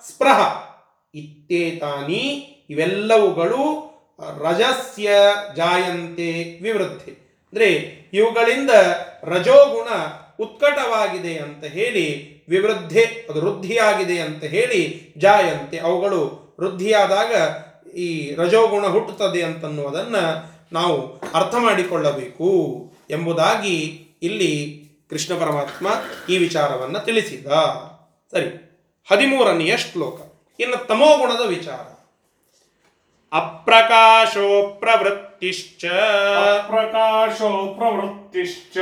ಸ್ಪೃಹ ಇತ್ಯೇತಾನಿ ಇವೆಲ್ಲವುಗಳು ರಜಸ್ಯ ಜಾಯಂತೆ ವಿವೃದ್ಧಿ. ಅಂದರೆ ಇವುಗಳಿಂದ ರಜೋಗುಣ ಉತ್ಕಟವಾಗಿದೆ ಅಂತ ಹೇಳಿ ವಿವೃದ್ಧೆ, ಅದು ವೃದ್ಧಿಯಾಗಿದೆ ಅಂತ ಹೇಳಿ ಜಾಯಂತೆ. ಅವುಗಳು ವೃದ್ಧಿಯಾದಾಗ ಈ ರಜೋಗುಣ ಹುಟ್ಟುತ್ತದೆ ಅಂತನ್ನುವುದನ್ನು ನಾವು ಅರ್ಥ ಮಾಡಿಕೊಳ್ಳಬೇಕು ಎಂಬುದಾಗಿ ಇಲ್ಲಿ ಕೃಷ್ಣ ಪರಮಾತ್ಮ ಈ ವಿಚಾರವನ್ನು ತಿಳಿಸಿದ. ಸರಿ, ಹದಿಮೂರನೆಯ ಶ್ಲೋಕ. ಇನ್ನು ತಮೋಗುಣದ ವಿಚಾರ. ಅಪ್ರಕಾಶೋ ಪ್ರವೃತ್ತಿಶ್ಚ. ಪ್ರಕಾಶೋ ಪ್ರವೃತ್ತಿಶ್ಚ.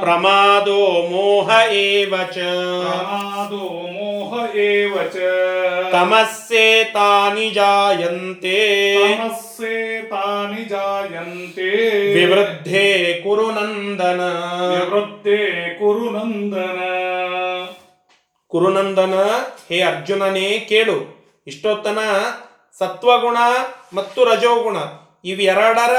ಪ್ರಮಾದೋ ಮೋಹ ಏವ ಚ. ಪ್ರಮಾದೋ ಮೋಹ ಏವ ಚ. ತಮಸ್ಸೇತಾನಿ ಜಾಯಂತೆ. ತಮಸ್ಸೇ ತಾನಿ ಜಾಯಂತೆ. ವಿವೃದ್ಧೇ ಕುರು ನಂದನ ಕುರುನಂದನ. ಕುರು ನಂದನ ಕುರುನಂದನ, ಹೇ ಅರ್ಜುನನೇ ಕೇಳು. ಇಷ್ಟೊತ್ತನ ಸತ್ವಗುಣ ಮತ್ತು ರಜೋಗುಣ ಇವೆರಡರ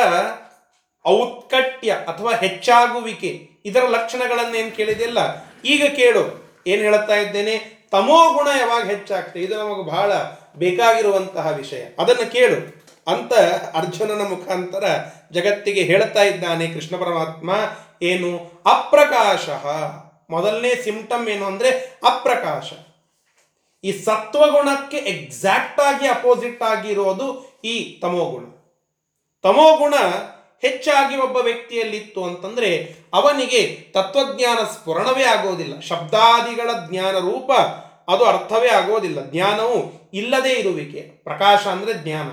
ಔತ್ಕಟ್ಯ ಅಥವಾ ಹೆಚ್ಚಾಗುವಿಕೆ. ಇದರ ಲಕ್ಷಣಗಳನ್ನೇನು ಕೇಳಿದೆಯಲ್ಲ? ಈಗ ಕೇಳು. ಏನು ಹೇಳ್ತಾ ಇದ್ದೇನೆ? ತಮೋಗುಣ ಯಾವಾಗ ಹೆಚ್ಚಾಗ್ತದೆ? ಇದು ನಮಗೆ ಬಹಳ ಬೇಕಾಗಿರುವಂತಹ ವಿಷಯ. ಅದನ್ನು ಕೇಳು. ಅಂತ ಅರ್ಜುನನ ಮುಖಾಂತರ ಜಗತ್ತಿಗೆ ಹೇಳ್ತಾ ಇದ್ದಾನೆ ಕೃಷ್ಣ ಪರಮಾತ್ಮ. ಏನು? ಅಪ್ರಕಾಶ. ಮೊದಲನೇ ಸಿಂಪ್ಟಮ್ ಏನು ಅಂದರೆ ಅಪ್ರಕಾಶ. ಈ ಸತ್ವಗುಣಕ್ಕೆ ಎಕ್ಸಾಕ್ಟ್ ಆಗಿ ಅಪೋಸಿಟ್ ಆಗಿರೋದು ಈ ತಮೋಗುಣ. ತಮೋಗುಣ ಹೆಚ್ಚಾಗಿ ಒಬ್ಬ ವ್ಯಕ್ತಿಯಲ್ಲಿತ್ತು ಅಂತಂದ್ರೆ ಅವನಿಗೆ ತತ್ವಜ್ಞಾನ ಸ್ಫುರಣವೇ ಆಗೋದಿಲ್ಲ. ಶಬ್ದಾದಿಗಳ ಜ್ಞಾನ ರೂಪ ಅದು ಅರ್ಥವೇ ಆಗೋದಿಲ್ಲ. ಜ್ಞಾನವು ಇಲ್ಲದೇ ಇರುವಿಕೆ. ಪ್ರಕಾಶ ಅಂದ್ರೆ ಜ್ಞಾನ.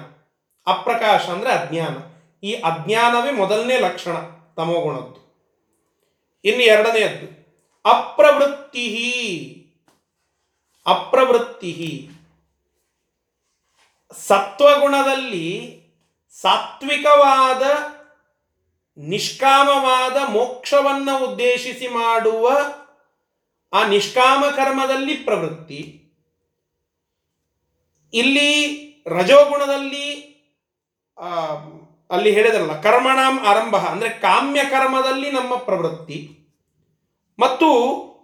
ಅಪ್ರಕಾಶ ಅಂದ್ರೆ ಅಜ್ಞಾನ. ಈ ಅಜ್ಞಾನವೇ ಮೊದಲನೇ ಲಕ್ಷಣ ತಮೋಗುಣದ್ದು. ಇನ್ನು ಎರಡನೆಯದ್ದು. ಅಪ್ರವೃತ್ತಿ ಅಪ್ರವೃತ್ತಿ ಸತ್ವಗುಣದಲ್ಲಿ ಸಾತ್ವಿಕವಾದ, ನಿಷ್ಕಾಮವಾದ ಮೋಕ್ಷವನ್ನು ಉದ್ದೇಶಿಸಿ ಮಾಡುವ ಆ ನಿಷ್ಕಾಮ ಕರ್ಮದಲ್ಲಿ ಪ್ರವೃತ್ತಿ. ಇಲ್ಲಿ ರಜೋಗುಣದಲ್ಲಿ ಅಲ್ಲಿ ಹೇಳಿದ್ರಲ್ಲ, ಕರ್ಮಣಾಂ ಆರಂಭ, ಅಂದ್ರೆ ಕಾಮ್ಯ ಕರ್ಮದಲ್ಲಿ ನಮ್ಮ ಪ್ರವೃತ್ತಿ. ಮತ್ತು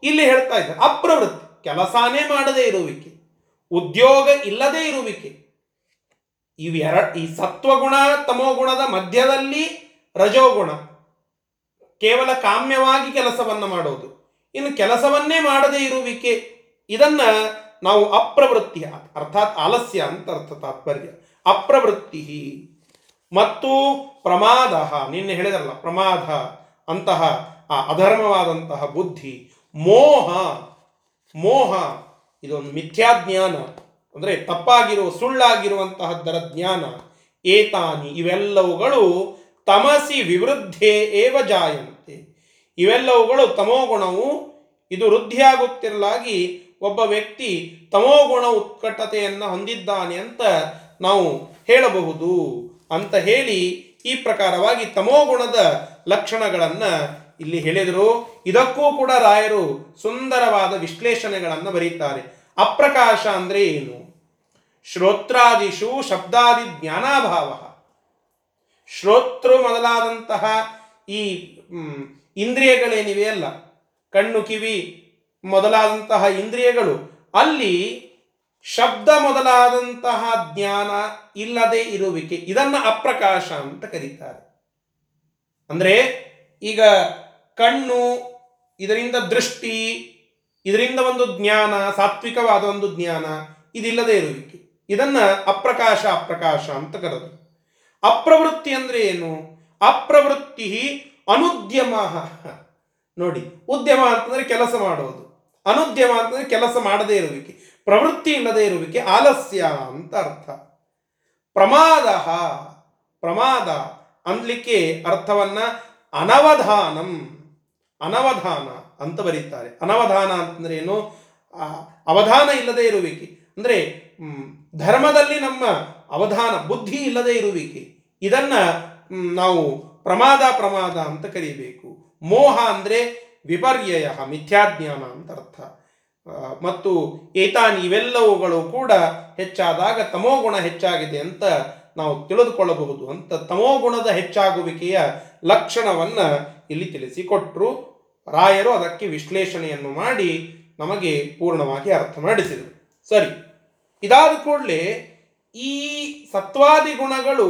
ಇಲ್ಲಿ ಹೇಳ್ತಾ ಇದ್ದಾರೆ ಅಪ್ರವೃತ್ತಿ, ಕೆಲಸಾನೇ ಮಾಡದೇ ಇರುವಿಕೆ, ಉದ್ಯೋಗ ಇಲ್ಲದೇ ಇರುವಿಕೆ. ಇವೆರ ಈ ಸತ್ವಗುಣ, ತಮೋಗುಣದ ಮಧ್ಯದಲ್ಲಿ ರಜೋಗುಣ, ಕೇವಲ ಕಾಮ್ಯವಾಗಿ ಕೆಲಸವನ್ನು ಮಾಡೋದು. ಇನ್ನು ಕೆಲಸವನ್ನೇ ಮಾಡದೇ ಇರುವಿಕೆ, ಇದನ್ನ ನಾವು ಅಪ್ರವೃತ್ತಿ, ಅರ್ಥಾತ್ ಆಲಸ್ಯ ಅಂತ ಅರ್ಥ ತಾತ್ಪರ್ಯ. ಅಪ್ರವೃತ್ತಿ ಮತ್ತು ಪ್ರಮಾದ, ನಿನ್ನೆ ಹೇಳಿದರಲ್ಲ ಪ್ರಮಾದ ಅಂತಹ ಆ ಅಧರ್ಮವಾದಂತಹ ಬುದ್ಧಿ, ಮೋಹ ಮೋಹ, ಇದೊಂದು ಮಿಥ್ಯಾಜ್ಞಾನ, ಅಂದರೆ ತಪ್ಪಾಗಿರುವ, ಸುಳ್ಳಾಗಿರುವಂತಹದ್ದರ ಜ್ಞಾನ, ಏತಾನಿ, ಇವೆಲ್ಲವುಗಳು ತಮಸಿ ವಿವೃದ್ಧೆ ಏವ ಜಾಯಂತೆ. ಇವೆಲ್ಲವುಗಳು ತಮೋಗುಣವು ಇದು ವೃದ್ಧಿಯಾಗುತ್ತಿರಲಾಗಿ ಒಬ್ಬ ವ್ಯಕ್ತಿ ತಮೋಗುಣ ಉತ್ಕಟತೆಯನ್ನು ಹೊಂದಿದ್ದಾನೆ ಅಂತ ನಾವು ಹೇಳಬಹುದು. ಅಂತ ಹೇಳಿ ಈ ಪ್ರಕಾರವಾಗಿ ತಮೋಗುಣದ ಲಕ್ಷಣಗಳನ್ನು ಇಲ್ಲಿ ಹೇಳಿದರು, ಇದಕ್ಕೂ ಕೂಡ ರಾಯರು ಸುಂದರವಾದ ವಿಶ್ಲೇಷಣೆಗಳನ್ನು ಬರೀತಾರೆ. ಅಪ್ರಕಾಶ ಅಂದ್ರೆ ಏನು? ಶ್ರೋತ್ರಾದಿಶು ಶಬ್ದಾದಿ ಜ್ಞಾನಾಭಾವ. ಶ್ರೋತೃ ಮೊದಲಾದಂತಹ ಈ ಇಂದ್ರಿಯಗಳೇನಿವೆ ಅಲ್ಲ. ಕಣ್ಣು, ಕಿವಿ ಮೊದಲಾದಂತಹ ಇಂದ್ರಿಯಗಳು. ಅಲ್ಲಿ ಶಬ್ದ ಮೊದಲಾದಂತಹ ಜ್ಞಾನ ಇಲ್ಲದೆ ಇರುವಿಕೆ, ಇದನ್ನು ಅಪ್ರಕಾಶ ಅಂತ ಕರೀತಾರೆ. ಅಂದ್ರೆ ಈಗ ಕಣ್ಣು, ಇದರಿಂದ ದೃಷ್ಟಿ, ಇದರಿಂದ ಒಂದು ಜ್ಞಾನ, ಸಾತ್ವಿಕವಾದ ಒಂದು ಜ್ಞಾನ, ಇದಿಲ್ಲದೆ ಇರುವಿಕೆ. ಇದನ್ನ ಅಪ್ರಕಾಶ ಅಪ್ರಕಾಶ ಅಂತ ಕರೆದು ಅಪ್ರವೃತ್ತಿ ಅಂದ್ರೆ ಏನು? ಅಪ್ರವೃತ್ತಿ ಅನುದ್ಯಮ. ನೋಡಿ, ಉದ್ಯಮ ಅಂತಂದ್ರೆ ಕೆಲಸ ಮಾಡೋದು ಅನುದ್ಯಮ ಅಂತಂದ್ರೆ ಕೆಲಸ ಮಾಡದೇ ಇರುವಿಕೆ. ಪ್ರವೃತ್ತಿ ಇಲ್ಲದೆ ಇರುವಿಕೆ, ಆಲಸ್ಯ ಅಂತ ಅರ್ಥ. ಪ್ರಮಾದ. ಪ್ರಮಾದ ಅನ್ಲಿಕ್ಕೆ ಅರ್ಥವನ್ನ ಅನವಧಾನಂ. ಅನವಧಾನ ಅಂತ ಬರೀತಾರೆ. ಅನವಧಾನ ಅಂತಂದ್ರೆ ಏನು? ಅವಧಾನ ಇಲ್ಲದೆ ಇರುವಿಕೆ. ಅಂದ್ರೆ ಧರ್ಮದಲ್ಲಿ ನಮ್ಮ ಅವಧಾನ, ಬುದ್ಧಿ ಇಲ್ಲದೆ ಇರುವಿಕೆ. ಇದನ್ನ ನಾವು ಪ್ರಮಾದ ಪ್ರಮಾದ ಅಂತ ಕರೀಬೇಕು. ಮೋಹ ಅಂದ್ರೆ ವಿಪರ್ಯಯ, ಮಿಥ್ಯಾಜ್ಞಾನ ಅಂತ ಅರ್ಥ. ಮತ್ತು ಏತಾನ್ ಇವೆಲ್ಲವುಗಳು ಕೂಡ ಹೆಚ್ಚಾದಾಗ ತಮೋಗುಣ ಹೆಚ್ಚಾಗಿದೆ ಅಂತ ನಾವು ತಿಳಿದುಕೊಳ್ಳಬಹುದು ಅಂತ ತಮೋಗುಣದ ಹೆಚ್ಚಾಗುವಿಕೆಯ ಲಕ್ಷಣವನ್ನ ಇಲ್ಲಿ ತಿಳಿಸಿಕೊಟ್ರು. ರಾಯರು ಅದಕ್ಕೆ ವಿಶ್ಲೇಷಣೆಯನ್ನು ಮಾಡಿ ನಮಗೆ ಪೂರ್ಣವಾಗಿ ಅರ್ಥ ಮಾಡಿಸಿದರು. ಸರಿ, ಇದಾದ ಕೂಡಲೇ ಈ ಸತ್ವಾದಿ ಗುಣಗಳು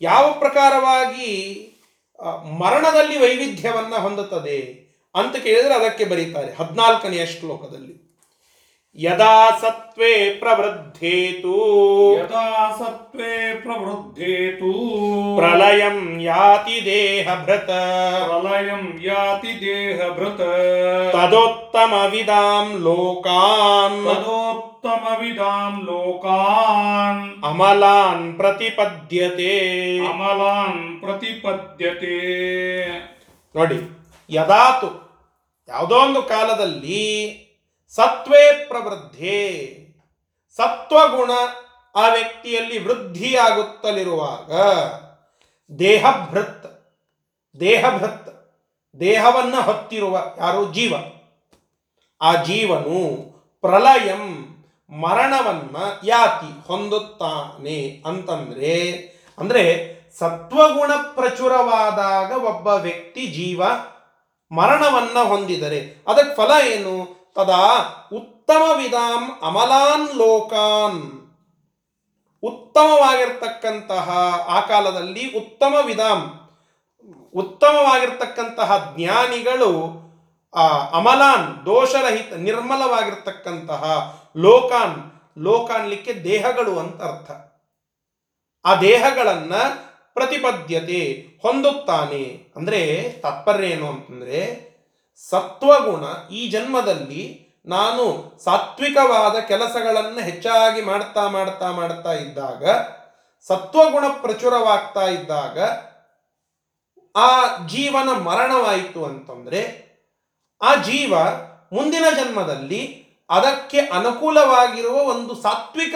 ಯಾವ ಪ್ರಕಾರವಾಗಿ ಮರಣದಲ್ಲಿ ವೈವಿಧ್ಯವನ್ನು ಹೊಂದುತ್ತದೆ ಅಂತ ಕೇಳಿದರೆ ಅದಕ್ಕೆ ಬರೀತಾರೆ ಹದಿನಾಲ್ಕನೆಯ ಶ್ಲೋಕದಲ್ಲಿ. ಯದಾ ಸತ್ವೇ ಪ್ರವೃದ್ಧೇತು ಯದಾ ಸತ್ವೇ ಪ್ರವೃದ್ಧೇತು ಪ್ರಲಯಂ ಯಾತಿ ದೇಹ ಭೃತ ಪ್ರಲಯಂ ಯಾತಿ ದೇಹಭೃತ ತದೋತ್ತಮ ವಿದಾಂ ಲೋಕಾನ್ ತದೋತ್ತಮವಿದಾಂ ಲೋಕಾನ್ ಅಮಲಾನ್ ಪ್ರತಿಪದ್ಯತೆ ಅಮಲಾನ್ ಪ್ರತಿಪದ್ಯತೆ ನೋಡಿ ಯದಾತು ಯಾವುದೋ ಒಂದು ಕಾಲದಲ್ಲಿ ಸತ್ವೇ ಪ್ರವೃದ್ಧೆ. ಸತ್ವಗುಣ ಆ ವ್ಯಕ್ತಿಯಲ್ಲಿ ವೃದ್ಧಿಯಾಗುತ್ತಲಿರುವಾಗ ದೇಹಭೃತ್ ದೇಹಭೃತ್, ದೇಹವನ್ನ ಹೊತ್ತಿರುವ ಯಾರು? ಜೀವ. ಆ ಜೀವನು ಪ್ರಲಯಂ ಮರಣವನ್ನ ಯಾತಿ, ಹೊಂದುತ್ತಾನೆ ಅಂತಂದ್ರೆ, ಅಂದ್ರೆ ಸತ್ವಗುಣ ಪ್ರಚುರವಾದಾಗ ಒಬ್ಬ ವ್ಯಕ್ತಿ ಜೀವ ಮರಣವನ್ನ ಹೊಂದಿದರೆ, ಅದಕ್ಕೆ ಫಲ ಏನು? ತದಾ ಉತ್ತಮ ವಿಧಾಂ ಅಮಲಾನ್ ಲೋಕಾನ್ ಉತ್ತಮವಾಗಿರ್ತಕ್ಕಂತಹ ಆ ಕಾಲದಲ್ಲಿ ಉತ್ತಮ ವಿಧಾಂ ಉತ್ತಮವಾಗಿರ್ತಕ್ಕಂತಹ ಜ್ಞಾನಿಗಳು, ಆ, ಅಮಲಾನ್, ದೋಷರಹಿತ, ನಿರ್ಮಲವಾಗಿರ್ತಕ್ಕಂತಹ ಲೋಕಾನ್ ಲೋಕ ಅನ್ಲಿಕ್ಕೆ ದೇಹಗಳು ಅಂತ ಅರ್ಥ. ಆ ದೇಹಗಳನ್ನ ಪ್ರತಿಪದ್ಯತೆ ಹೊಂದುತ್ತಾನೆ. ಅಂದ್ರೆ ತಾತ್ಪರ್ಯ ಏನು ಅಂತಂದ್ರೆ ಸತ್ವಗುಣ ಈ ಜನ್ಮದಲ್ಲಿ ನಾನು ಸಾತ್ವಿಕವಾದ ಕೆಲಸಗಳನ್ನು ಹೆಚ್ಚಾಗಿ ಮಾಡ್ತಾ ಮಾಡ್ತಾ ಮಾಡ್ತಾ ಇದ್ದಾಗ, ಸತ್ವಗುಣ ಪ್ರಚುರವಾಗ್ತಾ ಇದ್ದಾಗ ಆ ಜೀವನ ಮರಣವಾಯಿತು ಅಂತಂದ್ರೆ, ಆ ಜೀವ ಮುಂದಿನ ಜನ್ಮದಲ್ಲಿ ಅದಕ್ಕೆ ಅನುಕೂಲವಾಗಿರುವ ಒಂದು ಸಾತ್ವಿಕ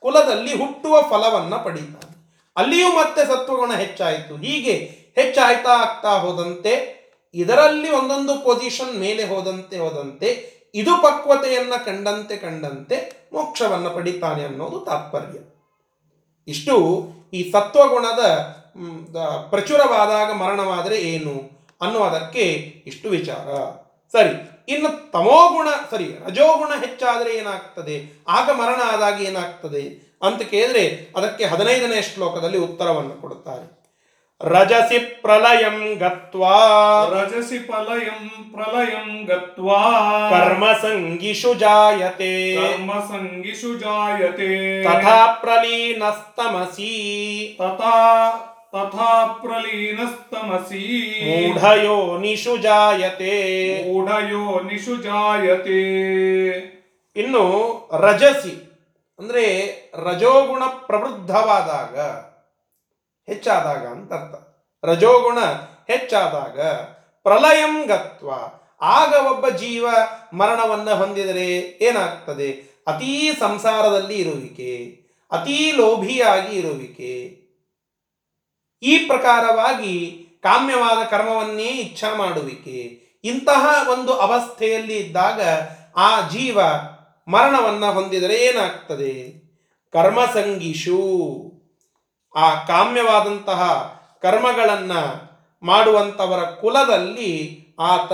ಕುಲದಲ್ಲಿ ಹುಟ್ಟುವ ಫಲವನ್ನ ಪಡೀತಾನೆ. ಅಲ್ಲಿಯೂ ಮತ್ತೆ ಸತ್ವಗುಣ ಹೆಚ್ಚಾಯಿತು. ಹೀಗೆ ಹೆಚ್ಚಾಯ್ತಾ ಆಗ್ತಾ ಹೋದಂತೆ ಇದರಲ್ಲಿ ಒಂದೊಂದು ಪೊಸಿಷನ್ ಮೇಲೆ ಹೋದಂತೆ ಹೋದಂತೆ, ಇದು ಪಕ್ವತೆಯನ್ನ ಕಂಡಂತೆ ಕಂಡಂತೆ ಮೋಕ್ಷವನ್ನು ಪಡಿತಾನೆ ಅನ್ನೋದು ತಾತ್ಪರ್ಯ. ಇಷ್ಟು ಈ ಸತ್ವಗುಣದ ಪ್ರಚುರವಾದಾಗ ಮರಣವಾದರೆ ಏನು ಅನ್ನುವುದಕ್ಕೆ ಇಷ್ಟು ವಿಚಾರ. ಸರಿ, ಇನ್ನು ತಮೋಗುಣ, ಸರಿ, ರಜೋಗುಣ ಹೆಚ್ಚಾದರೆ ಏನಾಗ್ತದೆ? ಆಗ ಮರಣ ಆದಾಗ ಏನಾಗ್ತದೆ? ಅಂತ ಕೇಳಿದ್ರೆ ಅದಕ್ಕೆ ಹದಿನೈದನೇ ಶ್ಲೋಕದಲ್ಲಿ ಉತ್ತರವನ್ನು ಕೊಡುತ್ತಾರೆ. ರಜಸಿ ಪ್ರಲಯಂ ಗತ್ವಾ. ರಜಸಿ ಪ್ರಲಯಂ ಪ್ರಲಯಂ ಗತ್ವಾ. ಕರ್ಮ ಸಂಗಿಷು ಜಾಯತೆ. ಕರ್ಮ ಸಂಗಿಷು ಜಾಯತೆ. ತಥಾ ಪ್ರಲೀನಸ್ತಮಸಿ. ತಥಾ ತಥಾ ಪ್ರಲೀನಸ್ತಮಸಿ. ಮೂಢಯೋನಿಷು ಜಾಯತೆ. ಮೂಢಯೋ ನಿಷು ಜಾಯತೆ. ಇನ್ನು ರಜಸಿ ಅಂದ್ರೆ ರಜೋಗುಣ ಪ್ರವೃದ್ಧವಾದಾಗ ಹೆಚ್ಚಾದಾಗ ಅಂತ ಅರ್ಥ. ರಜೋಗುಣ ಹೆಚ್ಚಾದಾಗ ಪ್ರಲಯಂ ಗತ್ವ. ಆಗ ಒಬ್ಬ ಜೀವ ಮರಣವನ್ನು ಹೊಂದಿದರೆ ಏನಾಗ್ತದೆ? ಅತೀ ಸಂಸಾರದಲ್ಲಿ ಇರುವಿಕೆ, ಅತೀ ಲೋಭಿಯಾಗಿ ಇರುವಿಕೆ. ಈ ಪ್ರಕಾರವಾಗಿ ಕಾಮ್ಯವಾದ ಕರ್ಮವನ್ನೇ ಇಚ್ಛಾ ಮಾಡುವಿಕೆ. ಇಂತಹ ಒಂದು ಅವಸ್ಥೆಯಲ್ಲಿ ಇದ್ದಾಗ ಆ ಜೀವ ಮರಣವನ್ನು ಹೊಂದಿದರೆ ಏನಾಗ್ತದೆ? ಕರ್ಮಸಂಗಿಷು. ಆ ಕಾಮ್ಯವಾದಂತಹ ಕರ್ಮಗಳನ್ನ ಮಾಡುವಂಥವರ ಕುಲದಲ್ಲಿ ಆತ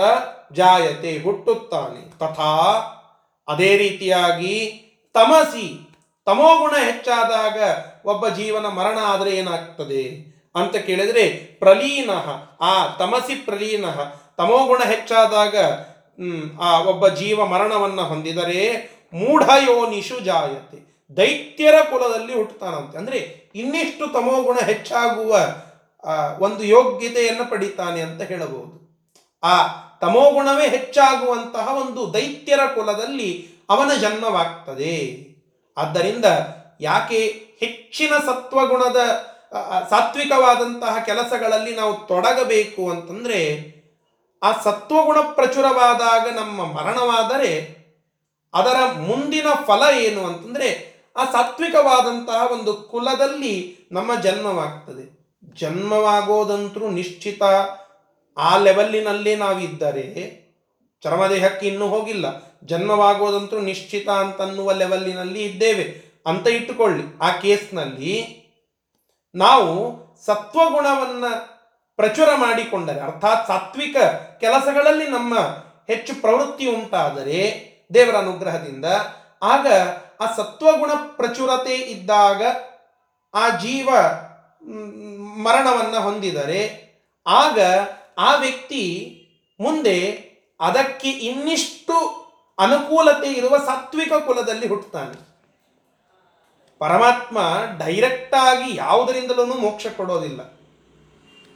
ಜಾಯತೆ ಹುಟ್ಟುತ್ತಾನೆ. ತಥಾ ಅದೇ ರೀತಿಯಾಗಿ ತಮಸಿ ತಮೋಗುಣ ಹೆಚ್ಚಾದಾಗ ಒಬ್ಬ ಜೀವನ ಮರಣ ಆದರೆ ಏನಾಗ್ತದೆ ಅಂತ ಕೇಳಿದ್ರೆ ಪ್ರಲೀನ, ಆ ತಮಸಿ ಪ್ರಲೀನ ತಮೋಗುಣ ಹೆಚ್ಚಾದಾಗ ಆ ಒಬ್ಬ ಜೀವ ಮರಣವನ್ನು ಹೊಂದಿದರೆ ಮೂಢಯೋನಿಶು ಜಾಯತೆ, ದೈತ್ಯರ ಕುಲದಲ್ಲಿ ಹುಟ್ಟುತ್ತಾನಂತೆ. ಅಂದ್ರೆ ಇನ್ನಿಷ್ಟು ತಮೋಗುಣ ಹೆಚ್ಚಾಗುವ ಒಂದು ಯೋಗ್ಯತೆಯನ್ನು ಪಡಿತಾನೆ ಅಂತ ಹೇಳಬಹುದು. ಆ ತಮೋಗುಣವೇ ಹೆಚ್ಚಾಗುವಂತಹ ಒಂದು ದೈತ್ಯರ ಕುಲದಲ್ಲಿ ಅವನ ಜನ್ಮವಾಗ್ತದೆ. ಆದ್ದರಿಂದ ಯಾಕೆ ಹೆಚ್ಚಿನ ಸತ್ವಗುಣದ ಸಾತ್ವಿಕವಾದಂತಹ ಕೆಲಸಗಳಲ್ಲಿ ನಾವು ತೊಡಗಬೇಕು ಅಂತಂದರೆ, ಆ ಸತ್ವಗುಣ ಪ್ರಚುರವಾದಾಗ ನಮ್ಮ ಮರಣವಾದರೆ ಅದರ ಮುಂದಿನ ಫಲ ಏನು ಅಂತಂದ್ರೆ ಆ ಸಾತ್ವಿಕವಾದಂತಹ ಒಂದು ಕುಲದಲ್ಲಿ ನಮ್ಮ ಜನ್ಮವಾಗ್ತದೆ. ಜನ್ಮವಾಗೋದಂತರೂ ನಿಶ್ಚಿತ ಆ ಲೆವೆಲ್ಲಿನಲ್ಲಿ ನಾವಿದ್ದರೆ ಚರ್ಮದೇಹಕ್ಕೆ ಇನ್ನೂ ಹೋಗಿಲ್ಲ. ಜನ್ಮವಾಗೋದಂತರೂ ನಿಶ್ಚಿತ ಅಂತನ್ನುವ ಲೆವೆಲ್ಲಿನಲ್ಲಿ ಇದ್ದೇವೆ. ಅಂತ ಇಟ್ಟುಕೊಳ್ಳಿ. ಆ ಕೇಸ್ನಲ್ಲಿ ನಾವು ಸತ್ವಗುಣವನ್ನು ಪ್ರಚುರ ಮಾಡಿಕೊಂಡರೆ, ಅರ್ಥಾತ್ ಸಾತ್ವಿಕ ಕೆಲಸಗಳಲ್ಲಿ ನಮ್ಮ ಹೆಚ್ಚು ಪ್ರವೃತ್ತಿ ಉಂಟಾದರೆ ದೇವರ ಅನುಗ್ರಹದಿಂದ, ಆಗ ಆ ಸತ್ವಗುಣ ಪ್ರಚುರತೆ ಇದ್ದಾಗ ಆ ಜೀವ ಮರಣವನ್ನು ಹೊಂದಿದರೆ ಆಗ ಆ ವ್ಯಕ್ತಿ ಮುಂದೆ ಅದಕ್ಕೆ ಇನ್ನಿಷ್ಟು ಅನುಕೂಲತೆ ಇರುವ ಸಾತ್ವಿಕ ಕುಲದಲ್ಲಿ ಹುಟ್ಟುತ್ತಾನೆ. ಪರಮಾತ್ಮ ಡೈರೆಕ್ಟ್ ಆಗಿ ಯಾವುದರಿಂದಲೂ ಮೋಕ್ಷ ಕೊಡೋದಿಲ್ಲ.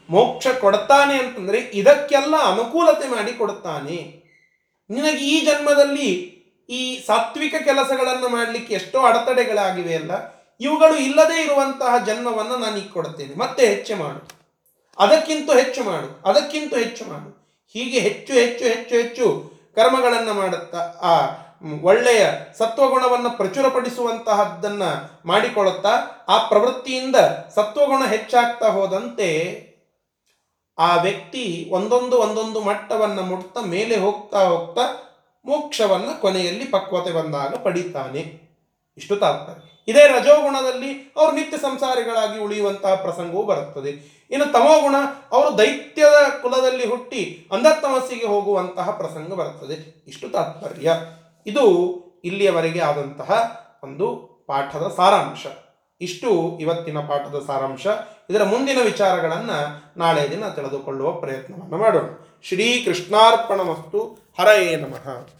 ಮೋಕ್ಷ ಕೊಡ್ತಾನೆ ಅಂತಂದ್ರೆ ಇದಕ್ಕೆಲ್ಲ ಅನುಕೂಲತೆ ಮಾಡಿ ಕೊಡುತ್ತಾನೆ. ನಿನಗೆ ಈ ಜನ್ಮದಲ್ಲಿ ಈ ಸಾತ್ವಿಕ ಕೆಲಸಗಳನ್ನು ಮಾಡಲಿಕ್ಕೆ ಎಷ್ಟೋ ಅಡೆತಡೆಗಳಾಗಿವೆ ಅಲ್ಲ? ಇವುಗಳು ಇಲ್ಲದೇ ಇರುವಂತಹ ಜನ್ಮವನ್ನು ನಾನು ಈಗ ಕೊಡುತ್ತೇನೆ ಮತ್ತೆ ಹೆಚ್ಚು ಮಾಡು. ಅದಕ್ಕಿಂತ ಹೆಚ್ಚು ಮಾಡು. ಅದಕ್ಕಿಂತ ಹೆಚ್ಚು ಮಾಡು. ಹೀಗೆ ಹೆಚ್ಚು ಹೆಚ್ಚು ಹೆಚ್ಚು ಹೆಚ್ಚು ಕರ್ಮಗಳನ್ನು ಮಾಡುತ್ತಾ ಆ ಒಳ್ಳೆಯ ಸತ್ವಗುಣವನ್ನು ಪ್ರಚುರಪಡಿಸುವಂತಹದ್ದನ್ನ ಮಾಡಿಕೊಳ್ಳುತ್ತಾ ಆ ಪ್ರವೃತ್ತಿಯಿಂದ ಸತ್ವಗುಣ ಹೆಚ್ಚಾಗ್ತಾ ಹೋದಂತೆ ಆ ವ್ಯಕ್ತಿ ಒಂದೊಂದು ಒಂದೊಂದು ಮಟ್ಟವನ್ನು ಮುಟ್ತಾ, ಮೇಲೆ ಹೋಗ್ತಾ ಹೋಗ್ತಾ ಮೋಕ್ಷವನ್ನ ಕೊನೆಯಲ್ಲಿ ಪಕ್ವತೆ ಬಂದಾಗ ಪಡಿತಾನೆ. ಇಷ್ಟು ತಾತ್ಪರ್ಯ ಇದೇ ರಜೋಗುಣದಲ್ಲಿ ಅವರು ನಿತ್ಯ ಸಂಸಾರಿಗಳಾಗಿ ಉಳಿಯುವಂತಹ ಪ್ರಸಂಗವೂ ಬರುತ್ತದೆ. ಇನ್ನು ತಮೋಗುಣ ಅವರು ದೈತ್ಯದ ಕುಲದಲ್ಲಿ ಹುಟ್ಟಿ ಅಂಧತಮಸ್ಸಿಗೆ ಹೋಗುವಂತಹ ಪ್ರಸಂಗ ಬರುತ್ತದೆ. ಇಷ್ಟು ತಾತ್ಪರ್ಯ ಇದು ಇಲ್ಲಿಯವರೆಗೆ ಆದಂತಹ ಒಂದು ಪಾಠದ ಸಾರಾಂಶ. ಇಷ್ಟು ಇವತ್ತಿನ ಪಾಠದ ಸಾರಾಂಶ. ಇದರ ಮುಂದಿನ ವಿಚಾರಗಳನ್ನು ನಾಳೆ ದಿನ ತಿಳಿದುಕೊಳ್ಳುವ ಪ್ರಯತ್ನವನ್ನು ಮಾಡೋಣ. ಶ್ರೀ ಕೃಷ್ಣಾರ್ಪಣ ಮಸ್ತು ಹರಯೇ ನಮಃ.